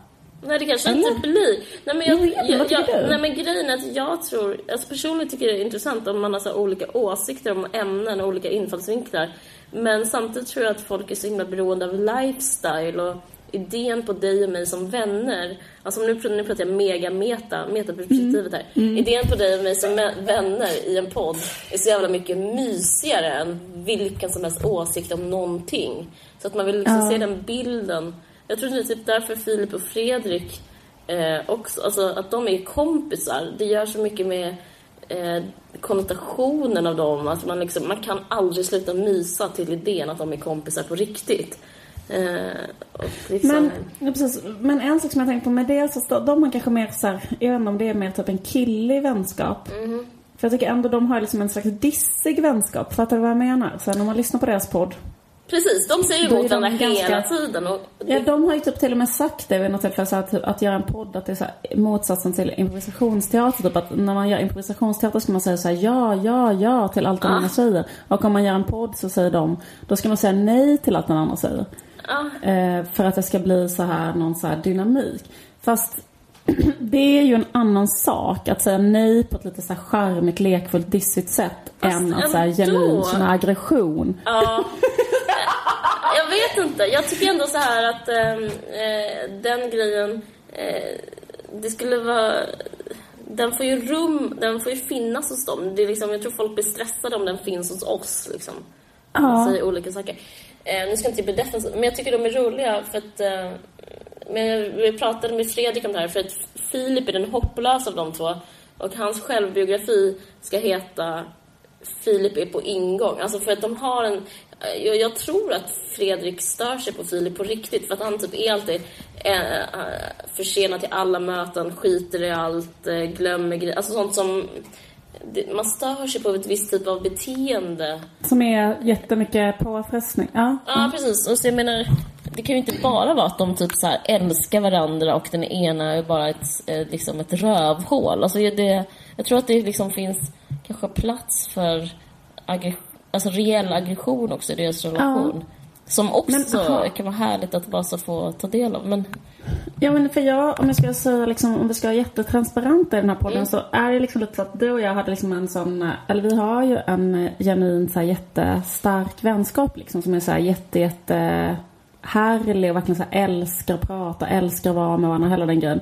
Nej, det kanske Eller? inte blir. Nej, men jag, Jag inte, jag, jag, du? nej, men grejen är att jag tror, alltså personligen tycker jag det är intressant om man har så olika åsikter om ämnen och olika infallsvinklar. Men samtidigt tror jag att folk är så himla beroende av lifestyle och idén på dig och mig som vänner. Alltså nu, nu pratar jag mega meta, metaperspektivet här. Mm. Idén på dig och mig som vänner i en podd är så jävla mycket mysigare än vilken som helst åsikt om någonting. Så att man vill liksom Ja. se den bilden. Jag tror det är typ därför Filip och Fredrik eh, också, alltså att de är kompisar. Det gör så mycket med eh, konnotationen av dem. Att man, liksom, man kan aldrig sluta mysa till idén att de är kompisar på riktigt. Eh, liksom, Men, precis. Men en sak som jag tänkt på med det, så de har kanske mer så här, jag vet inte om det är mer typ en killig vänskap. Mhm. För jag tycker ändå de har liksom en slags dissig vänskap. Fattar du vad jag menar? Sen när man lyssnar på deras podd. Precis, de säger emot varandra ganska- hela tiden. Och Ja, de har ju typ till och med sagt det vid något tillfälle, så att, att göra en podd, att det är så här, motsatsen till improvisationsteater. Typ att när man gör improvisationsteater ska man säga så här, ja, ja, ja till allt den andra säger. Och om man gör en podd så säger de, då ska man säga nej till allt den andra säger. Ja. Eh, för att det ska bli så här, någon så här dynamik. Fast det är ju en annan sak att säga nej på ett lite så här charmigt, lekfullt, dissigt sätt. Fast än att så här, ändå. genuint känna aggression. Ja. Jag vet inte. Jag tycker ändå så här att ehm, eh, den grejen, eh, det skulle vara... Den får ju rum, den får ju finnas hos dem. Det är liksom, jag tror folk blir stressade om den finns hos oss. Liksom. Man säger olika saker. Eh, nu ska jag inte bli defensiv, men jag tycker de är roliga för att... Eh, men vi pratade med Fredrik om det här för att Filip är den hopplösa av de två. Och hans självbiografi ska heta Filip är på ingång. Alltså för att de har en... Jag, jag tror att Fredrik stör sig på Filip på riktigt för att han typ är alltid eh, eh, försenad till alla möten, skiter i allt, eh, glömmer grejer. Alltså sånt som... Det, man stör sig på ett visst typ av beteende. Som är jättemycket påfrestning. Ja. Ja, precis. Och så jag menar, det kan ju inte bara vara att de typ så älskar varandra och den ena är bara ett, eh, liksom ett rövhål. Alltså det, jag tror att det liksom finns kanske plats för aggre- alltså reell aggression också i deras relation. Som också Men, kan vara härligt att bara så få ta del av. Men Ja men för jag, om jag ska säga liksom, om vi ska vara jättetransparenta i den här podden Mm. så är det liksom lite så att du och jag hade liksom en sån, eller vi har ju en genuin så här jättestark vänskap liksom som är så här jätte, jätte härlig och verkligen så här älskar att prata, älskar att vara med varandra, hela den grejen.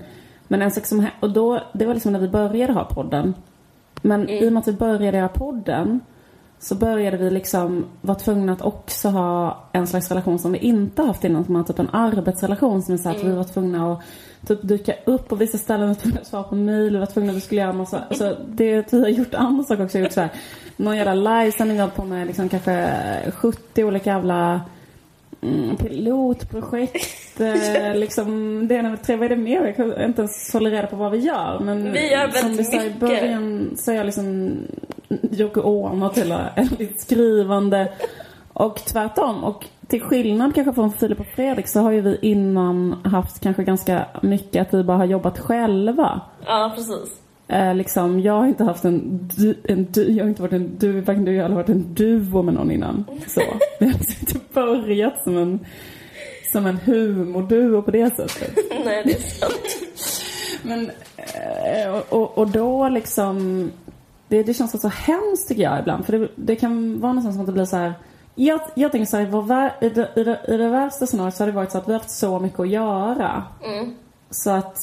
Men en sak som, och då, det var liksom när vi började ha podden. Men i och med att vi började ha podden så började vi liksom vara tvungna att också ha en slags relation som vi inte haft innan. Som var typ en arbetsrelation som är så att vi var tvungna att typ dyka upp på vissa ställen, vi var tvungna att svara på mejl, vi var tvungna att vi skulle göra massa, alltså det vi har gjort andra saker också, har gjort så här, någon jävla livesändning, vi har på med liksom kanske 70 olika jävla mm, pilotprojekt, eh, liksom det ena med tre, vad är det mer? Jag kan inte ens hålla reda på vad vi gör. Men Vi gör som väldigt vi sa i början så är jag liksom Yoko Ono till ett skrivande och tvärtom. Och till skillnad kanske från Filip och Fredrik så har ju vi innan haft kanske ganska mycket att vi bara har jobbat själva. ja, precis. Eh, liksom, jag har inte haft en, du, en du, jag har inte varit en du, varken du jag har varit en duo med någon innan. Så. Vi har liksom inte börjat som en, som en humorduo på det sättet. Nej, det är sant. Men, eh, och, och, och då liksom, det, det känns så hemskt tycker jag ibland. För det, det kan vara någonstans som att det blir så här. Jag, jag tänker så här, i, vår, vär- i, det, i, det, i det värsta scenariot så har det varit så att vi har haft så mycket att göra. Så att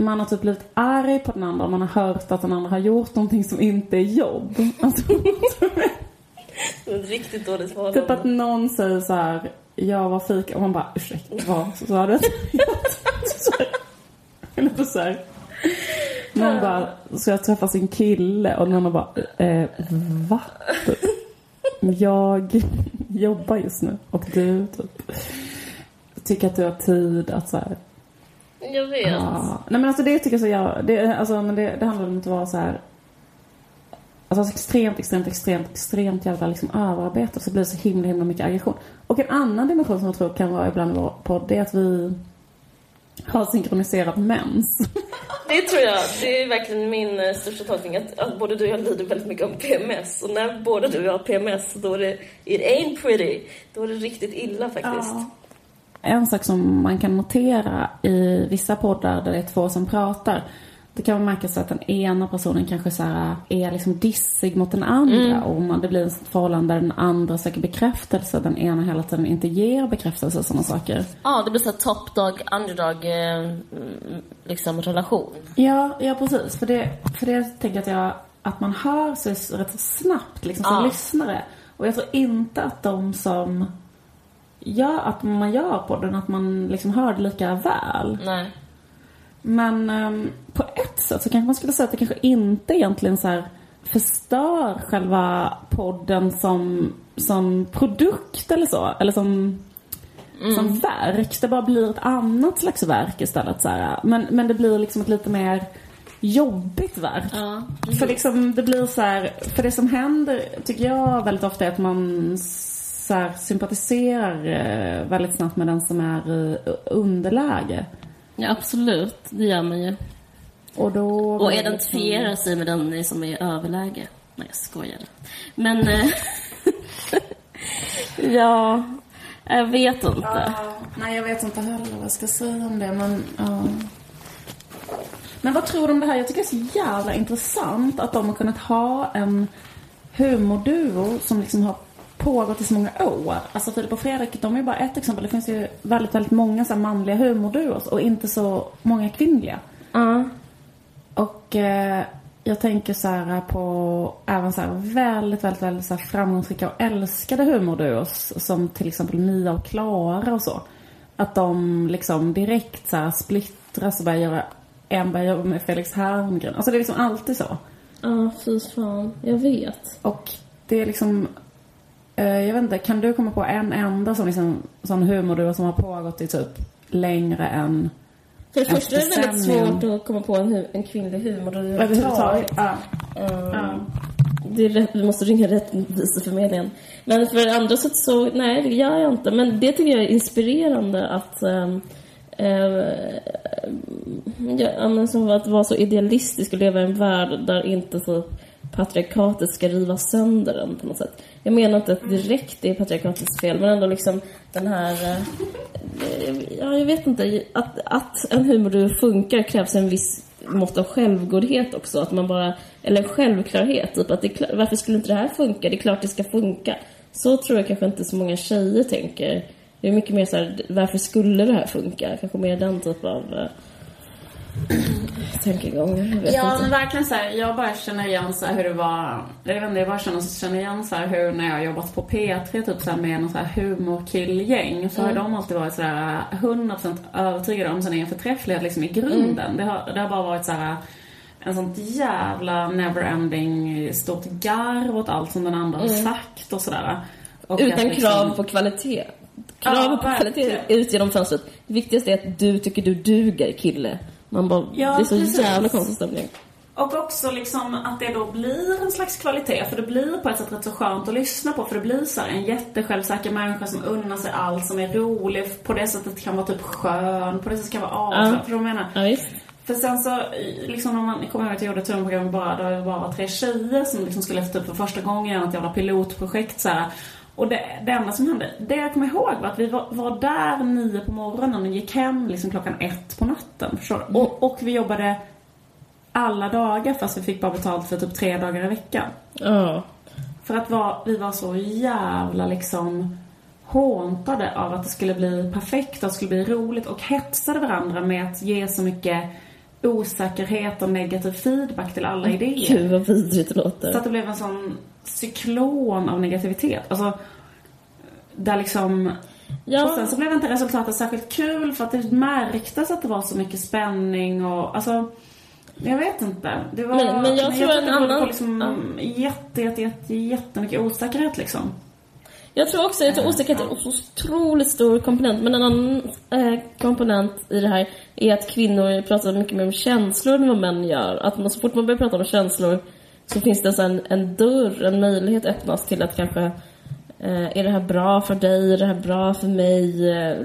man har typ blivit arg på den andra och man har hört att den andra har gjort någonting som inte är jobb. Alltså, ett riktigt dåligt förhållande. typ att någon säger så här, jag var fika och man bara, ursäkta, vad sa du? Eller på så här. Någon bara, ska jag träffa sin kille? Och någon bara, eh, va? Jag, jobbar just nu och du typ tycker att du har tid att så här, Jag vet. Ja. Nej men alltså det tycker jag så jag, det, alltså, men det, det handlar om att vara så här. Alltså extremt, extremt, extremt, extremt jävla liksom överarbete så blir det så himla, himla mycket aggression. Och en annan dimension som jag tror kan vara ibland i vår podd, det är att vi har synkroniserat mens. Det tror jag. Det är verkligen min eh, största tolkning. Att, att både du och jag lider väldigt mycket om PMS. Och när både du och jag har PMS, då är det it ain't pretty. Då är det riktigt illa faktiskt. Ja. En sak som man kan notera i vissa poddar där det är två som pratar. Det kan man märka så att den ena personen kanske så här är liksom dissig mot den andra. Och man, det blir ett förhållande där den andra söker bekräftelse. Den ena hela tiden inte ger bekräftelse och sådana saker. Ja, det blir så top dog, underdog eh, liksom relation. Ja, ja precis. För det, för det tänker jag att, jag, att man hör så rätt så snabbt liksom som Ja. lyssnare. Och jag tror inte att de som gör, att man gör podden, att man liksom hör det lika väl. Nej. Men ehm, på ett sätt så kanske man skulle säga att det kanske inte egentligen så här förstör själva podden som, som produkt eller så. Eller som, som verk. Det bara blir ett annat slags verk istället. Så här. Men, men det blir liksom ett lite mer jobbigt verk. Ja. För liksom det blir så här, för det som händer tycker jag väldigt ofta är att man så här, sympatiserar eh, väldigt snabbt med den som är i underläge. Ja, absolut. Det gör man ju. Och då... Och identifierar sig med den som är i överläge. Nej, jag skojar. Men... Eh, ja, jag vet inte. Ja, nej, jag vet inte heller vad jag ska säga om det, men ja. Men vad tror du om det här? Jag tycker det är så jävla intressant att de har kunnat ha en humorduo som liksom har pågått i så många år. Alltså Filip och Fredrik, de är bara ett exempel. Det finns ju väldigt, väldigt många så manliga humorduos och inte så många kvinnliga. Ja. Och eh, jag tänker så här på även så här väldigt, väldigt, väldigt så framgångsrika och älskade humorduos som till exempel Mia och Klara och så. Att de liksom direkt så här splittras och börjar göra, en börjar jobba med Felix Herngren. Alltså det är liksom alltid så. Ja, fy fan. Jag vet. Och det är liksom, jag vet inte, kan du komma på en enda sån, liksom, sån humorduo som har pågått i typ längre än För det första är det väldigt svårt att komma på en, hu- en kvinnlig humor överhuvudtaget? Ja. Um, Ja. det är rätt, vi måste ringa Rättviseförmedlingen. Men för det andra sätt så, nej det gör jag inte. Men det tycker jag är inspirerande att um, ja, ja, men som att vara så idealistisk och leva i en värld där inte så patriarkatet ska riva sönder den på något sätt. Jag menar inte att direkt det är patriarkatets fel, men ändå liksom den här... Eh, ja, jag vet inte. Att, att en humorduo funkar krävs en viss mått av självgodhet också. Att man bara... Eller självklarhet. Typ att det, varför skulle inte det här funka? Det är klart det ska funka. Så tror jag kanske inte så många tjejer tänker. Det är mycket mer så här, varför skulle det här funka? Kanske mer den typ av eh, tankegångar. Ja, inte. men verkligen så här, jag bara känner igen så hur det var, jag vet inte, jag bara känner, känner igen så hur när jag har jobbat på P3 typ så med någon så här humorkillgäng så har de alltid varit så här 100% övertygade om sin egen förträfflighet liksom i grunden. Det, har, det har bara varit så här en sånt jävla neverending stort garv åt allt som den andra har sagt och sådär. Och Utan att krav på kvalitet. Krav Ja, på kvalitet verkligen. ut genom fönstret. Det viktigaste är att du tycker du duger, kille. Man bara, Ja, det är så precis. jävla konstig stämning. Och också liksom att det då blir en slags kvalitet. För det blir på ett sätt rätt så skönt att lyssna på. För det blir så en jättesjälvsäker människa som unnar sig allt som är roligt. På det sättet kan vara typ skön. På det sättet kan vara avslappnad. Ja. För jag menar. Ja, visst. För sen så, liksom när man kommer ihåg att jag gjorde ett turnprogram bara, där det bara var tre tjejer som liksom skulle efter för första gången göra ett jävla pilotprojekt så här. Och det, det enda som hände, det jag kommer ihåg var att vi var, var där nio på morgonen och gick hem liksom klockan ett på natten. Du? Och, och vi jobbade alla dagar fast vi fick bara betalt för typ tre dagar i veckan. Ja. För att var, vi var så jävla liksom håntade av att det skulle bli perfekt och det skulle bli roligt och hetsade varandra med att ge så mycket osäkerhet och negativ feedback till alla idéer. Gud vad vidrigt det Så låter. att det blev en sån cyklon av negativitet. Alltså, där liksom... Och sen Ja, så blev inte resultatet särskilt kul för att det märktes att det var så mycket spänning och alltså... Jag vet inte. Det var, Men- men jag tror att en annan- på liksom jätte, jätte, jätte, jättemycket osäkerhet liksom. Jag tror också, jag tror osäkerhet är en otroligt stor komponent. Men en annan eh, komponent i det här är att kvinnor pratar mycket mer om känslor än vad män gör. Att man, så fort man börjar prata om känslor så finns det en, en dörr, en möjlighet öppnas till att kanske eh, är det här bra för dig? Är det här bra för mig? Eh,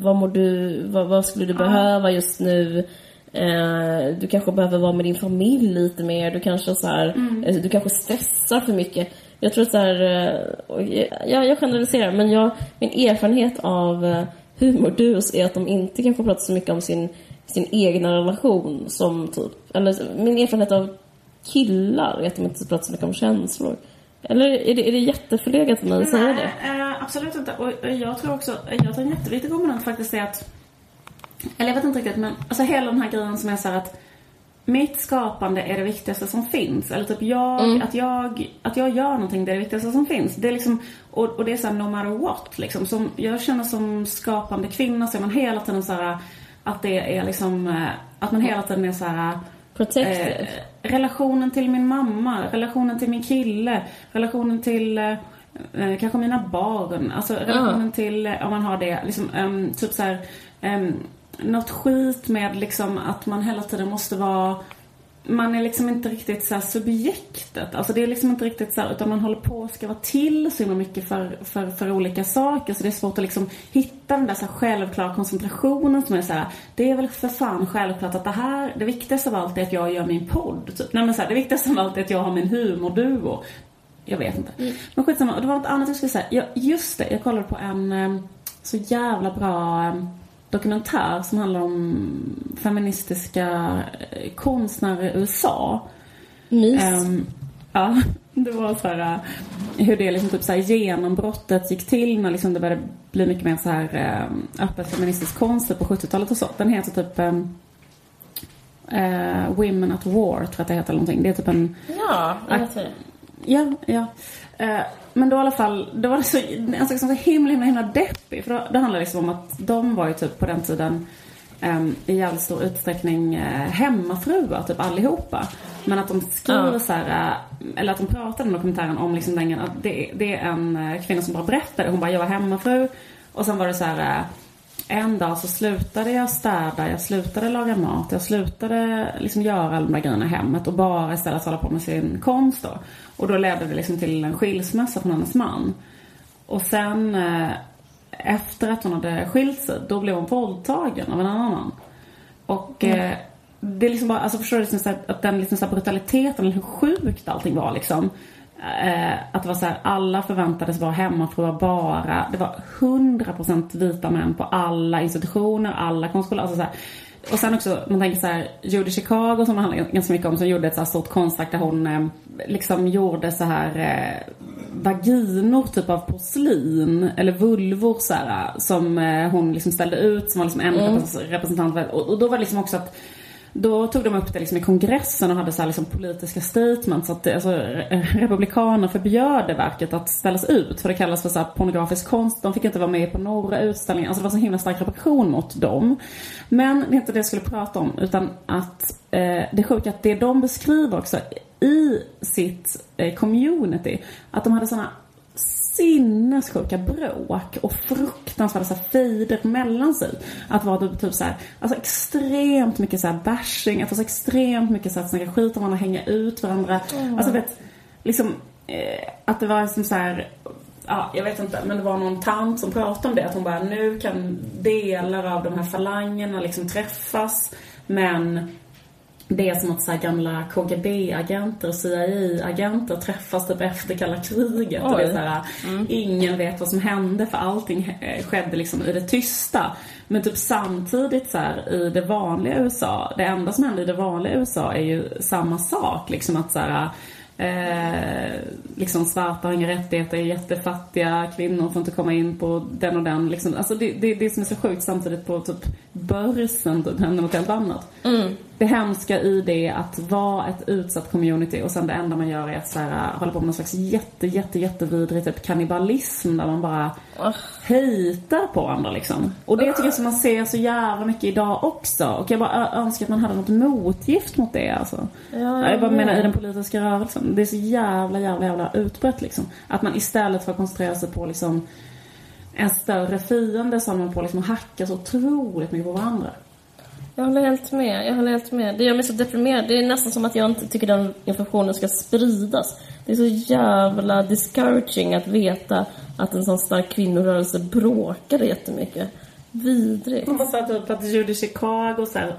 vad mår du? Vad, vad skulle du behöva just nu? Eh, du kanske behöver vara med din familj lite mer. Du kanske så här, eh, du kanske stressar för mycket. Jag tror att så här, eh, jag, jag generaliserar, men jag, min erfarenhet av eh, humorduos är att de inte kanske pratar så mycket om sin, sin egna relation som typ, eller min erfarenhet av killar är att de inte pratar så mycket om känslor. Eller är det, är det jätteförlegat för mig att säga det? Nej, eh, absolut inte. Och och jag tror också, jag tror en jätteviktig komponent faktiskt är att, eller jag vet inte riktigt, men alltså hela den här grejen som är så här att mitt skapande är det viktigaste som finns. Eller typ jag, att jag, att jag gör någonting, det är det viktigaste som finns. Det är liksom, och, och det är såhär no matter what liksom. Som, jag känner som skapande kvinna så är man hela tiden så här att det är liksom, eh, att man hela tiden är så här Protected. Eh, relationen till min mamma, relationen till min kille, relationen till eh, eh, kanske mina barn. Alltså relationen till, eh, om man har det, liksom, ehm, typ så här, um, något skit med liksom att man hela tiden måste vara man är liksom inte riktigt så här subjektet. Alltså det är liksom inte riktigt så här, utan man håller på att ska vara till så himla mycket för, för, för olika saker. Så det är svårt att liksom hitta den där så självklara koncentrationen som är så här, det är väl för fan självklart att det här, det viktigaste av allt är att jag gör min podd. Typ. Nej men så här, det viktigaste av allt är att jag har min humorduo. Jag vet inte. Men skitsamma, och det var något annat jag skulle säga. Ja, just det, jag kollade på en eh, så jävla bra eh, dokumentär som handlar om feministiska eh, konstnärer i USA. Mys. Ehm, ja, det var så här eh, hur det liksom typ så här genombrottet gick till när liksom det började bli mycket mer så här eh, öppet feministisk konst på 70-talet och så. Den heter typ ehm, eh, Women at War, tror jag att det heter eller någonting. Det är typ en ja, jag vet det. Ja, ja. Eh, men då i alla fall, då var det så, en sak som var så himla, himla, himla deppig. För då, det handlar liksom om att de var ju typ på den tiden um, i jävligt stor utsträckning uh, hemmafruar, typ allihopa. Men att de skriver Ja. så här, eh, eller att de pratade i dokumentären om liksom den, att det, det är en kvinna som bara berättade, hon bara, jag var hemmafru. Och sen var det så här, en dag så slutade jag städa, jag slutade laga mat, jag slutade liksom göra alla de där grejerna i hemmet och bara istället hålla på med sin konst då. Och då ledde det liksom till en skilsmässa från hennes man. Och sen eh, efter att hon hade skilt sig, då blev hon våldtagen av en annan man. Och eh, det är liksom bara, alltså förstår du liksom att den liksom brutaliteten, hur sjukt allting var liksom. Eh, att det var så här, alla förväntades vara hemmafruar bara. Det var 100% vita män på alla institutioner, alla konstskolor. Alltså så här. Och sen också, man tänker så här, Judy Chicago som det handlar ganska mycket om, som gjorde ett så här stort konstverk där hon eh, liksom gjorde så här eh, vaginor typ av porslin, eller vulvor så här, som eh, hon liksom ställde ut som var liksom en repres- representant för, och, och då var det liksom också att då tog de upp det liksom i kongressen och hade så här liksom politiska statements. Att det, alltså, republikaner förbjöd det verket att ställas ut. För det kallas för så här pornografisk konst. De fick inte vara med på några utställningar. Alltså det var så himla stark repression mot dem. Men det är inte det jag skulle prata om. Utan att eh, det sjuka är att det de beskriver också i sitt eh, community. Att de hade sådana sinnessjuka bråk och fruktansvärda så här fejder mellan sig. Att vara typ, typ så här, alltså extremt mycket så här bashing, att vara så extremt mycket så här att snacka skit om varandra, hänga ut varandra. Alltså vet, liksom eh, att det var som så här Ja, jag vet inte, men det var någon tant som pratade om det. Att hon bara, nu kan delar av de här falangerna liksom träffas. Men det är som att så gamla KGB-agenter och CIA-agenter träffas typ efter kalla kriget. Och det är så här, Ingen vet vad som hände för allting skedde liksom i det tysta. Men typ samtidigt så här, i det vanliga USA, det enda som händer i det vanliga USA är ju samma sak. Liksom att så här, Eh, liksom svarta har inga rättigheter, är jättefattiga, kvinnor får inte komma in på den och den. Liksom. Alltså det, det, det som är så sjukt samtidigt på typ börsen typ, händer något helt annat. Det det hemska i det att vara ett utsatt community och sen det enda man gör är att så här, hålla på med någon slags jätte, jätte, jättevidrig typ kannibalism där man bara Oh. hejtar på andra liksom. Och det tycker jag som man ser så jävla mycket idag också. Och jag bara önskar att man hade något motgift mot det alltså. Ja, jag bara menar i den politiska rörelsen. Det är så jävla, jävla, jävla utbrett liksom. Att man istället för att koncentrera sig på liksom en större fiende så håller man på liksom att hacka så otroligt mycket på varandra. Jag håller helt med. Jag håller helt med. Det gör mig så deprimerad. Det är nästan som att jag inte tycker den informationen ska spridas. Det är så jävla discouraging att veta att en sån stark kvinnorörelse bråkade jättemycket. Vidrigt. Man sa typ att Judy Chicago så här,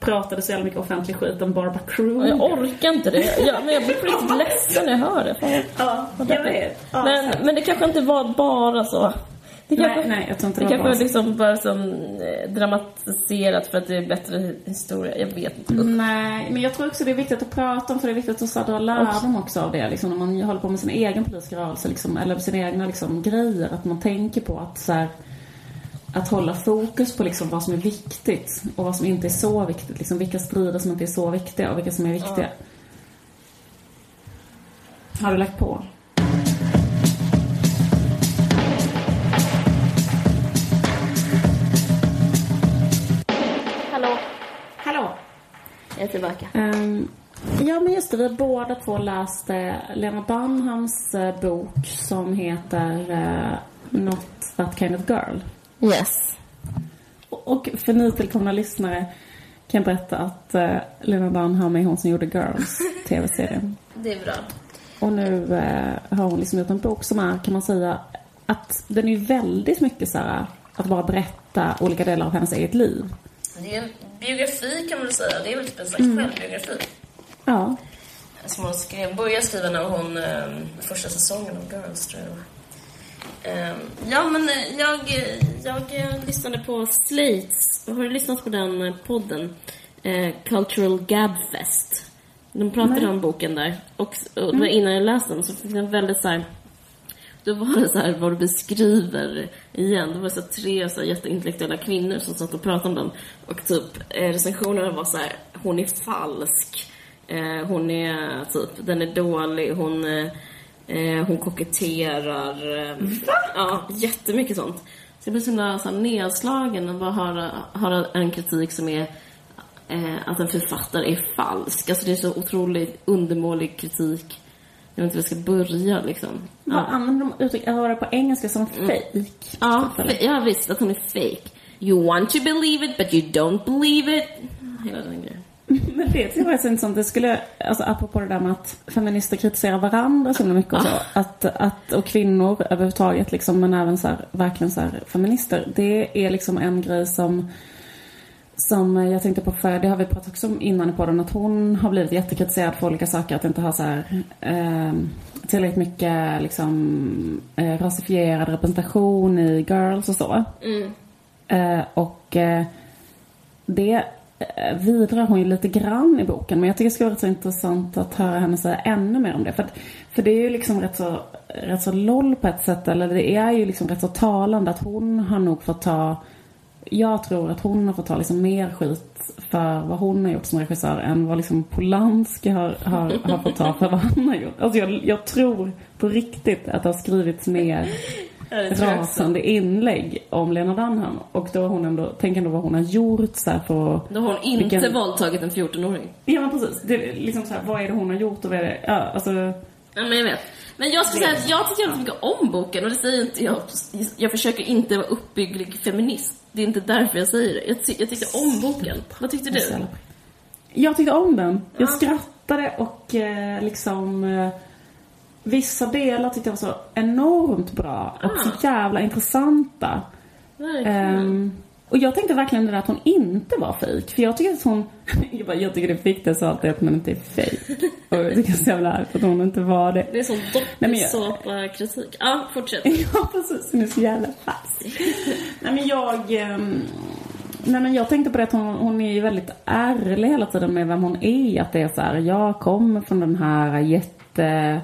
pratade så jävla mycket offentlig skit om Barbara Kruger. jag orkar inte det. Jag, men jag blir riktigt ledsen när jag hör det. Fan, Ja, jag vet. Ja, men, men det kanske inte var bara så. Det kanske, Nej, nej, jag tror inte det det var kanske så. liksom bara som eh, dramatiserat för att det är bättre historia. Jag vet inte. Nej, men jag tror också det är viktigt att prata om för det är viktigt att så dra lärdom också av det. Liksom, när man håller på med sin egen politiska rörelse liksom, eller sina egna liksom, grejer. Att man tänker på att så här, att hålla fokus på liksom, vad som är viktigt och vad som inte är så viktigt. Liksom, vilka strider som inte är så viktiga och vilka som är viktiga. Har du lagt på? Jag är tillbaka. Ehm, ja, men just det. Vi har båda två läst eh, Lena Dunhams eh, bok som heter eh, Not That Kind of Girl. Yes. Och, och för nytillkomna lyssnare kan jag berätta att eh, Lena Dunham är hon som gjorde Girls, tv-serien. Det är bra. Och nu eh, har hon liksom gjort en bok som är, kan man säga, att den är väldigt mycket så här att bara berätta olika delar av hennes eget liv. Det är en biografi kan man väl säga. Det är väl typ en slags självbiografi. Ja. Som hon skrev, började skriva när hon, eh, första säsongen av Girls tror jag det var. Eh, Ja men eh, jag, jag eh, lyssnade på Slates, har du lyssnat på den eh, podden? Cultural Gabfest. De pratade Nej. om boken där. Och, och var innan jag läste den så fick den väldigt så här. Då var det så här vad du beskriver igen. Det var så tre så här jätteintellektuella kvinnor som satt och pratade om den. Och typ eh, recensionerna var så här, hon är falsk. Eh, hon är typ, den är dålig. Hon, eh, hon koketterar. Eh, ja, jättemycket sånt. Så jag blev så himla så här, nedslagen och bara höra, höra en kritik som är eh, att en författare är falsk. Alltså det är så otroligt undermålig kritik. Jag vet inte hur jag ska börja liksom. Vad använder de uttryck? Jag hör på engelska som fake. Ja, Typ, ja visst, att hon är fake. You want to believe it, but you don't believe it. Hela den grejen. Men det tycker jag är så intressant. Det skulle, alltså apropå det där med att feminister kritiserar varandra så mycket och så. Att, att, och kvinnor överhuvudtaget liksom, men även så här, verkligen så här feminister. Det är liksom en grej som som jag tänkte på för, det har vi pratat också om innan på den, att hon har blivit jättekritiserad för olika saker. Att inte ha så här, eh, tillräckligt mycket liksom, eh, rasifierad representation i girls och så. Eh, och eh, det eh, vidrar hon ju lite grann i boken. Men jag tycker det skulle vara rätt så intressant att höra henne säga ännu mer om det. För, att, för det är ju liksom rätt så, rätt så loll på ett sätt. Eller det är ju liksom rätt så talande att hon har nog fått ta jag tror att hon har fått ta liksom mer skit för vad hon har gjort som regissör än vad liksom Polanski har, har, har fått ta för vad han har gjort. Alltså jag, jag tror på riktigt att det har skrivits mer rasande inlägg om Lena Dunham. Och då har hon ändå, tänk ändå vad hon har gjort så här på... Då har hon inte Vilken- våldtagit en 14-åring. Ja men precis. Det liksom så här, vad är det hon har gjort och vad är det, ja alltså... Ja, men jag vet. Men jag ska säga att jag tycker väldigt mycket om boken och det säger inte jag. Jag försöker inte vara uppbygglig feminist. Det är inte därför jag säger det. Jag, ty- jag tyckte om boken. Vad tyckte du? Jag tyckte om den. Jag skrattade och eh, liksom... Eh, vissa delar tyckte jag var så enormt bra och så jävla intressanta. Verkligen. Ehm, och jag tänkte verkligen det där att hon inte var fejk. För jag tycker att hon... jag, bara, jag tycker det viktigaste av allt är att man inte är fejk. Och jag tycker så jävla argt att hon inte var det. Det är sån dokusåpa-kritik. Ja, fortsätt. Ja, precis. Hon är så jävla fast. Nej, men jag... ehm, Nej, men jag tänkte på det att hon, hon är ju väldigt ärlig hela tiden med vem hon är. Att det är så här, jag kommer från den här jätte...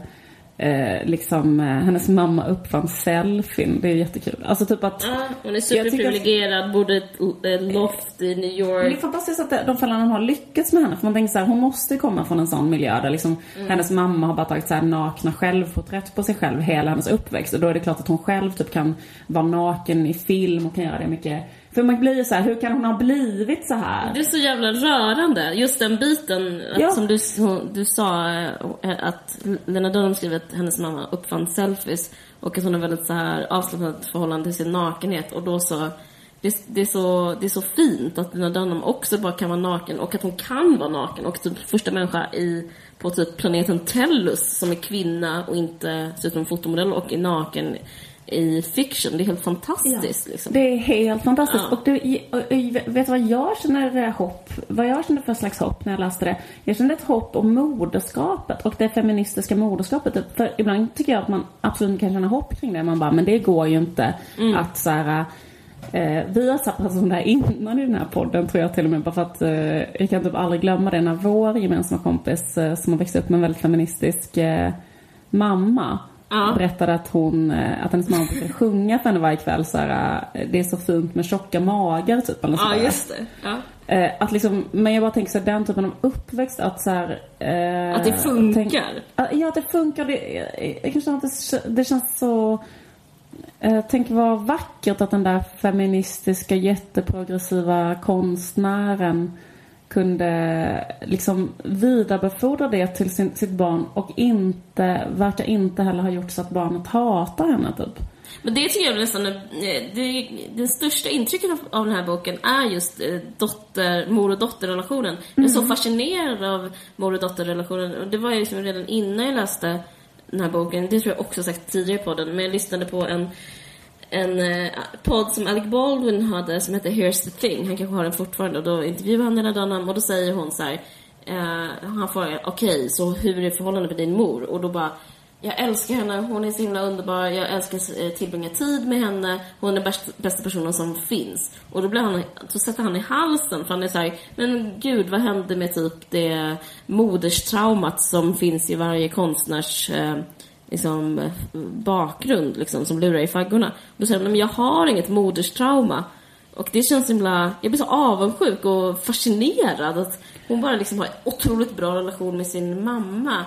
eh, liksom eh, hennes mamma uppfann selfien. Det är jättekul. Alltså typ att... Ja, hon är superprivilegierad, bodde i ett eh, loft i New Men det York. är fantastiskt att de föräldrarna har lyckats med henne. För man tänker så här, hon måste komma från en sån miljö där liksom hennes mamma har bara tagit så här nakna självporträtt på sig själv hela hennes uppväxt. Och då är det klart att hon själv typ kan vara naken i film och kan göra det mycket. För man blir ju så här, hur kan hon ha blivit så här? Det är så jävla rörande, just den biten Ja. som du, du sa eh, att Lena Dunham skriver att hennes mamma uppfann selfies och att hon har väldigt så här avslappnat förhållande till sin nakenhet och då så det, det, är så, det är så fint att Lena Dunham också bara kan vara naken och att hon kan vara naken och typ första människa i, på typ planeten Tellus som är kvinna och inte ser ut som fotomodell och är naken i fiction. Det är helt fantastiskt liksom. Det är helt fantastiskt. Ja. Och, du, och, vet du vad jag känner eh, hopp? Vad jag kände för slags hopp när jag läste det? Jag kände ett hopp om moderskapet och det feministiska moderskapet. För ibland tycker jag att man absolut kan känna hopp kring det. Man bara, men det går ju inte Mm. att så här, Eh, vi har sagt om det här innan i den här podden tror jag till och med. Bara för att eh, jag kan typ aldrig glömma det när vår gemensamma kompis eh, som har växt upp med en väldigt feministisk eh, mamma Ja. berättade att hon, eh, att hennes mamma brukade sjunga för henne varje kväll så här, eh, det är så fint med tjocka magar typ. Eller Ja, sådär. just det. Ja. Eh, att liksom, men jag bara tänker så här, den typen av uppväxt att så här, Att det funkar. Tänk, ja, att det funkar. Det, jag, jag kan känna att det, känns så... Tänk vad vackert att den där feministiska jätteprogressiva konstnären kunde liksom vidarebefordra det till sin, sitt barn och inte, verkar inte heller ha gjort så att barnet hatar henne typ. Men det tycker jag nästan är, det, det största intrycket av, av den här boken är just eh, dotter, mor och dotterrelationen. Jag är så fascinerad av mor och dotterrelationen och det var ju liksom redan innan jag läste den här boken, det tror jag också sagt tidigare på den, men jag lyssnade på en en eh, podd som Alec Baldwin hade som hette Here's the thing, han kanske har den fortfarande och då intervjuar han den här dagen och då säger hon så här, eh, han frågar okej, så hur är förhållandet med din mor? Och då bara jag älskar henne, hon är så himla underbar, jag älskar att tillbringa tid med henne, hon är bästa personen som finns. Och då blir han, då sätter han i halsen för han är så här, men gud vad hände med typ det moderstraumat som finns i varje konstnärs eh, liksom, bakgrund liksom, som lurar i faggorna. Då säger de, men jag har inget moderstrauma. Och det känns himla, jag blir så avundsjuk och fascinerad att hon bara liksom har en otroligt bra relation med sin mamma.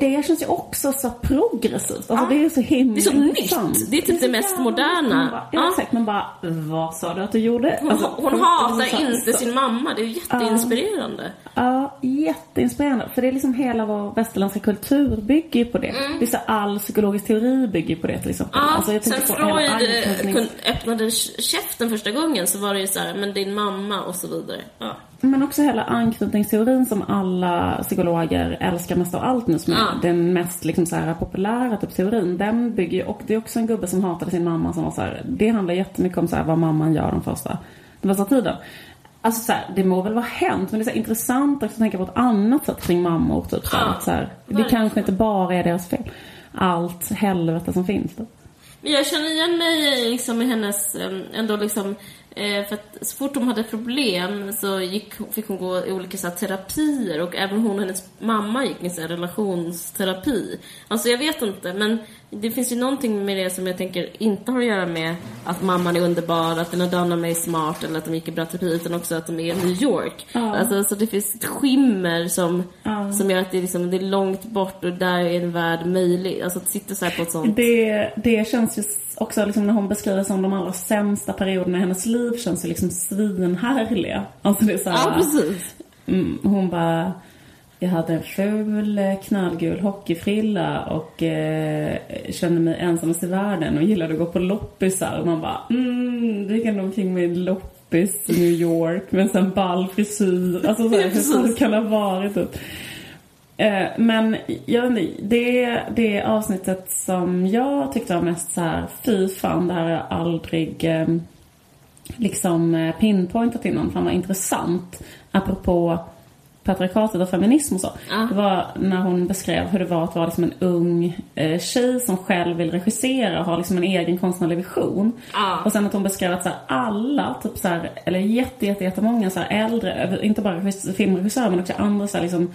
Det känns ju också så progressivt. Alltså Ja. det är så himla Det är så nytt. Det är typ så det mest moderna. bara, ja, Ja. exakt. Man bara, vad sa du att du gjorde? Hon, Alltså, hon hatar så- inte så- sin mamma, det är jätteinspirerande. Ja, jätteinspirerande. För det är liksom hela vår västerländska kultur bygger ju på det. Det är så all psykologisk teori bygger på det till exempel. Mm. Ja, Alltså, jag sen Freud eh, anknytnings- kun- öppnade käften första gången så var det ju så här, men din mamma och så vidare. Ja. Men också hela anknytningsteorin som alla psykologer älskar mest av allt nu som är Ja. den mest liksom så här populära typ teorin. Den bygger ju, och det är också en gubbe som hatade sin mamma som var så här, det handlar jättemycket om så här, vad mamman gör den första, den första tiden. Alltså så här, det må väl vara hänt men det är så här, intressant också att tänka på ett annat sätt kring mammor typ så Ja, så här, Det kanske inte bara är deras fel. Allt helvete som finns. Då. Jag känner igen mig liksom i hennes, ändå liksom, för att så fort hon hade problem så gick, fick hon gå i olika så här, terapier och även hon och hennes mamma gick i så här, relationsterapi. Alltså jag vet inte, men det finns ju någonting med det som jag tänker inte har att göra med att mamman är underbar, att den har Dunham är smart eller att de gick i bra terapi, utan också att de är i New York. Ja. Alltså, så det finns ett skimmer som, Ja. som gör att det är, liksom, det är långt bort och där är en värld möjlig. Alltså att sitta så här på ett sånt... Det, det känns ju också liksom när hon beskriver som de allra sämsta perioderna i hennes liv känns ju liksom svinhärliga. Alltså det är så här, Ja, precis. Mm, hon bara, jag hade en ful eh, knallgul hockeyfrilla och eh, kände mig ensamast i världen och gillade att gå på loppisar. Och man bara, mm, gick ändå omkring med loppis i New York med en sån ball frisyr. Alltså så här, hur kan det ha varit? Typ. Eh, men jag vet inte, det, det avsnittet som jag tyckte var mest så här, fy fan, det här har jag aldrig eh, liksom eh, pinpointat innan. Fan vad intressant. Apropå patriarkatet och feminism och så. Ja. Det var när hon beskrev hur det var att vara liksom en ung eh, tjej som själv vill regissera och ha liksom en egen konstnärlig vision. Ja. Och sen att hon beskrev att så här, alla, typ så här, eller jätte, jätte, jättemånga så här, äldre, inte bara regis- filmregissörer men också andra så här, liksom,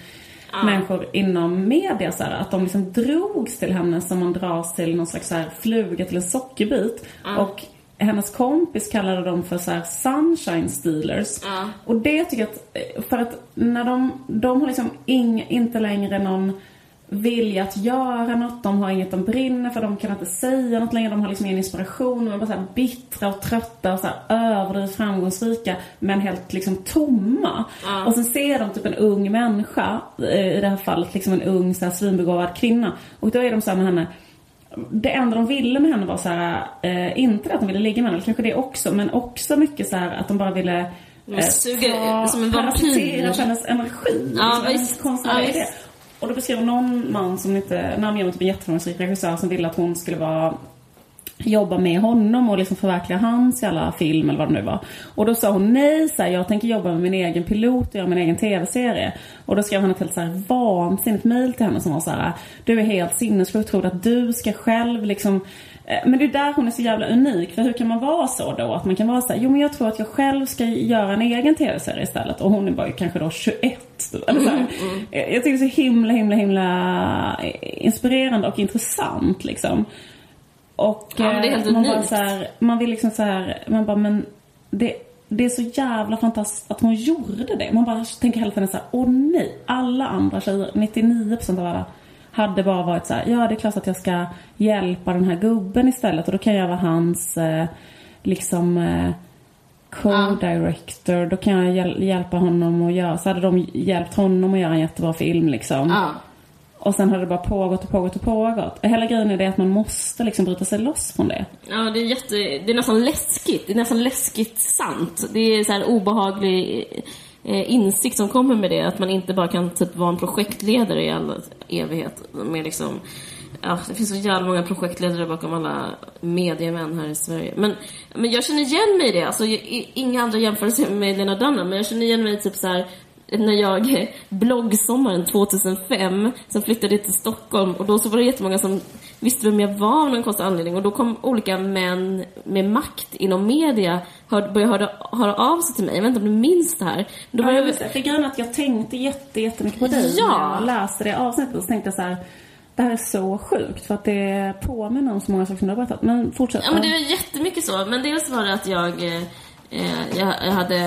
människor inom media så här, att de liksom drogs till henne som man dras till någon slags så här, fluga till en sockerbit. Och hennes kompis kallade dem för så sunshine stealers. Och det tycker jag att, för att när de, de har liksom ing, inte längre någon vilja att göra något, de har inget de brinner för, de kan inte säga något längre, de har liksom ingen inspiration, de är bara så här bittra och trötta och så här överdrivet framgångsrika men helt liksom tomma. Och sen ser de typ en ung människa, eh, i det här fallet liksom en ung så här svinbegåvad kvinna. Och då är de så med henne det enda de ville med henne var så här, eh, inte att de ville ligga med henne, kanske det också, men också mycket så här att de bara ville De suger som en vampyr. hennes energi. Ja, liksom, visst. hennes Ja, visst. Och då beskrev någon man som inte, namnger typ en jätteframgångsrik regissör som ville att hon skulle vara jobba med honom och liksom förverkliga hans jävla film eller vad det nu var. Och då sa hon nej, så här, jag tänker jobba med min egen pilot och göra min egen tv-serie. Och då skrev han ett helt så här vansinnigt mail till henne som var så här: du är helt sinnessjuk, tror att du ska själv liksom men det är där hon är så jävla unik. För hur kan man vara så då? Att man kan vara så här, jo men jag tror att jag själv ska göra en egen tv-serie istället. Och hon är bara kanske då 21. typ, Eller så här. Eh, Jag tycker det är så himla, himla, himla eh, inspirerande och intressant liksom. Och Ja, det är helt eh, man bara så här, man vill liksom så här, man bara men det, det är så jävla fantastiskt att hon gjorde det. Man bara tänker hela tiden så här, åh nej, alla andra tjejer, 99% av alla hade bara varit så här, ja det är klart att jag ska hjälpa den här gubben istället och då kan jag vara hans eh, liksom eh, co-director, då kan jag hjäl- hjälpa honom att göra, så hade de hjälpt honom att göra en jättebra film liksom. Ja. Och sen har det bara pågått och pågått och pågått. Hela grejen är det att man måste liksom bryta sig loss från det. Ja, det är jätte... Det är nästan läskigt. Det är nästan läskigt sant. Det är så här obehaglig eh, Eh, insikt som kommer med det. Att man inte bara kan typ vara en projektledare i all evighet. Med liksom... Ja, det finns så jävla många projektledare bakom alla mediemän här i Sverige. Men, men jag känner igen mig i det. Alltså, jag, inga andra jämförelser med Lena Dunham, men jag känner igen mig typ så här när jag bloggsommaren 2005, sen flyttade jag till Stockholm och då så var det jättemånga som visste vem jag var av någon konstig anledning och då kom olika män med makt inom media hör, började höra, höra av sig till mig. Jag vet inte om du minns det här? Då Ja, var jag för grejen att jag tänkte jätte, jättemycket på dig Ja. när jag läste det avsnittet. Och så tänkte jag så här, det här är så sjukt för att det påminner om så många saker som du har berättat. Men fortsätt. Ja, men det var jättemycket så. Men dels var det att jag, eh, jag, jag hade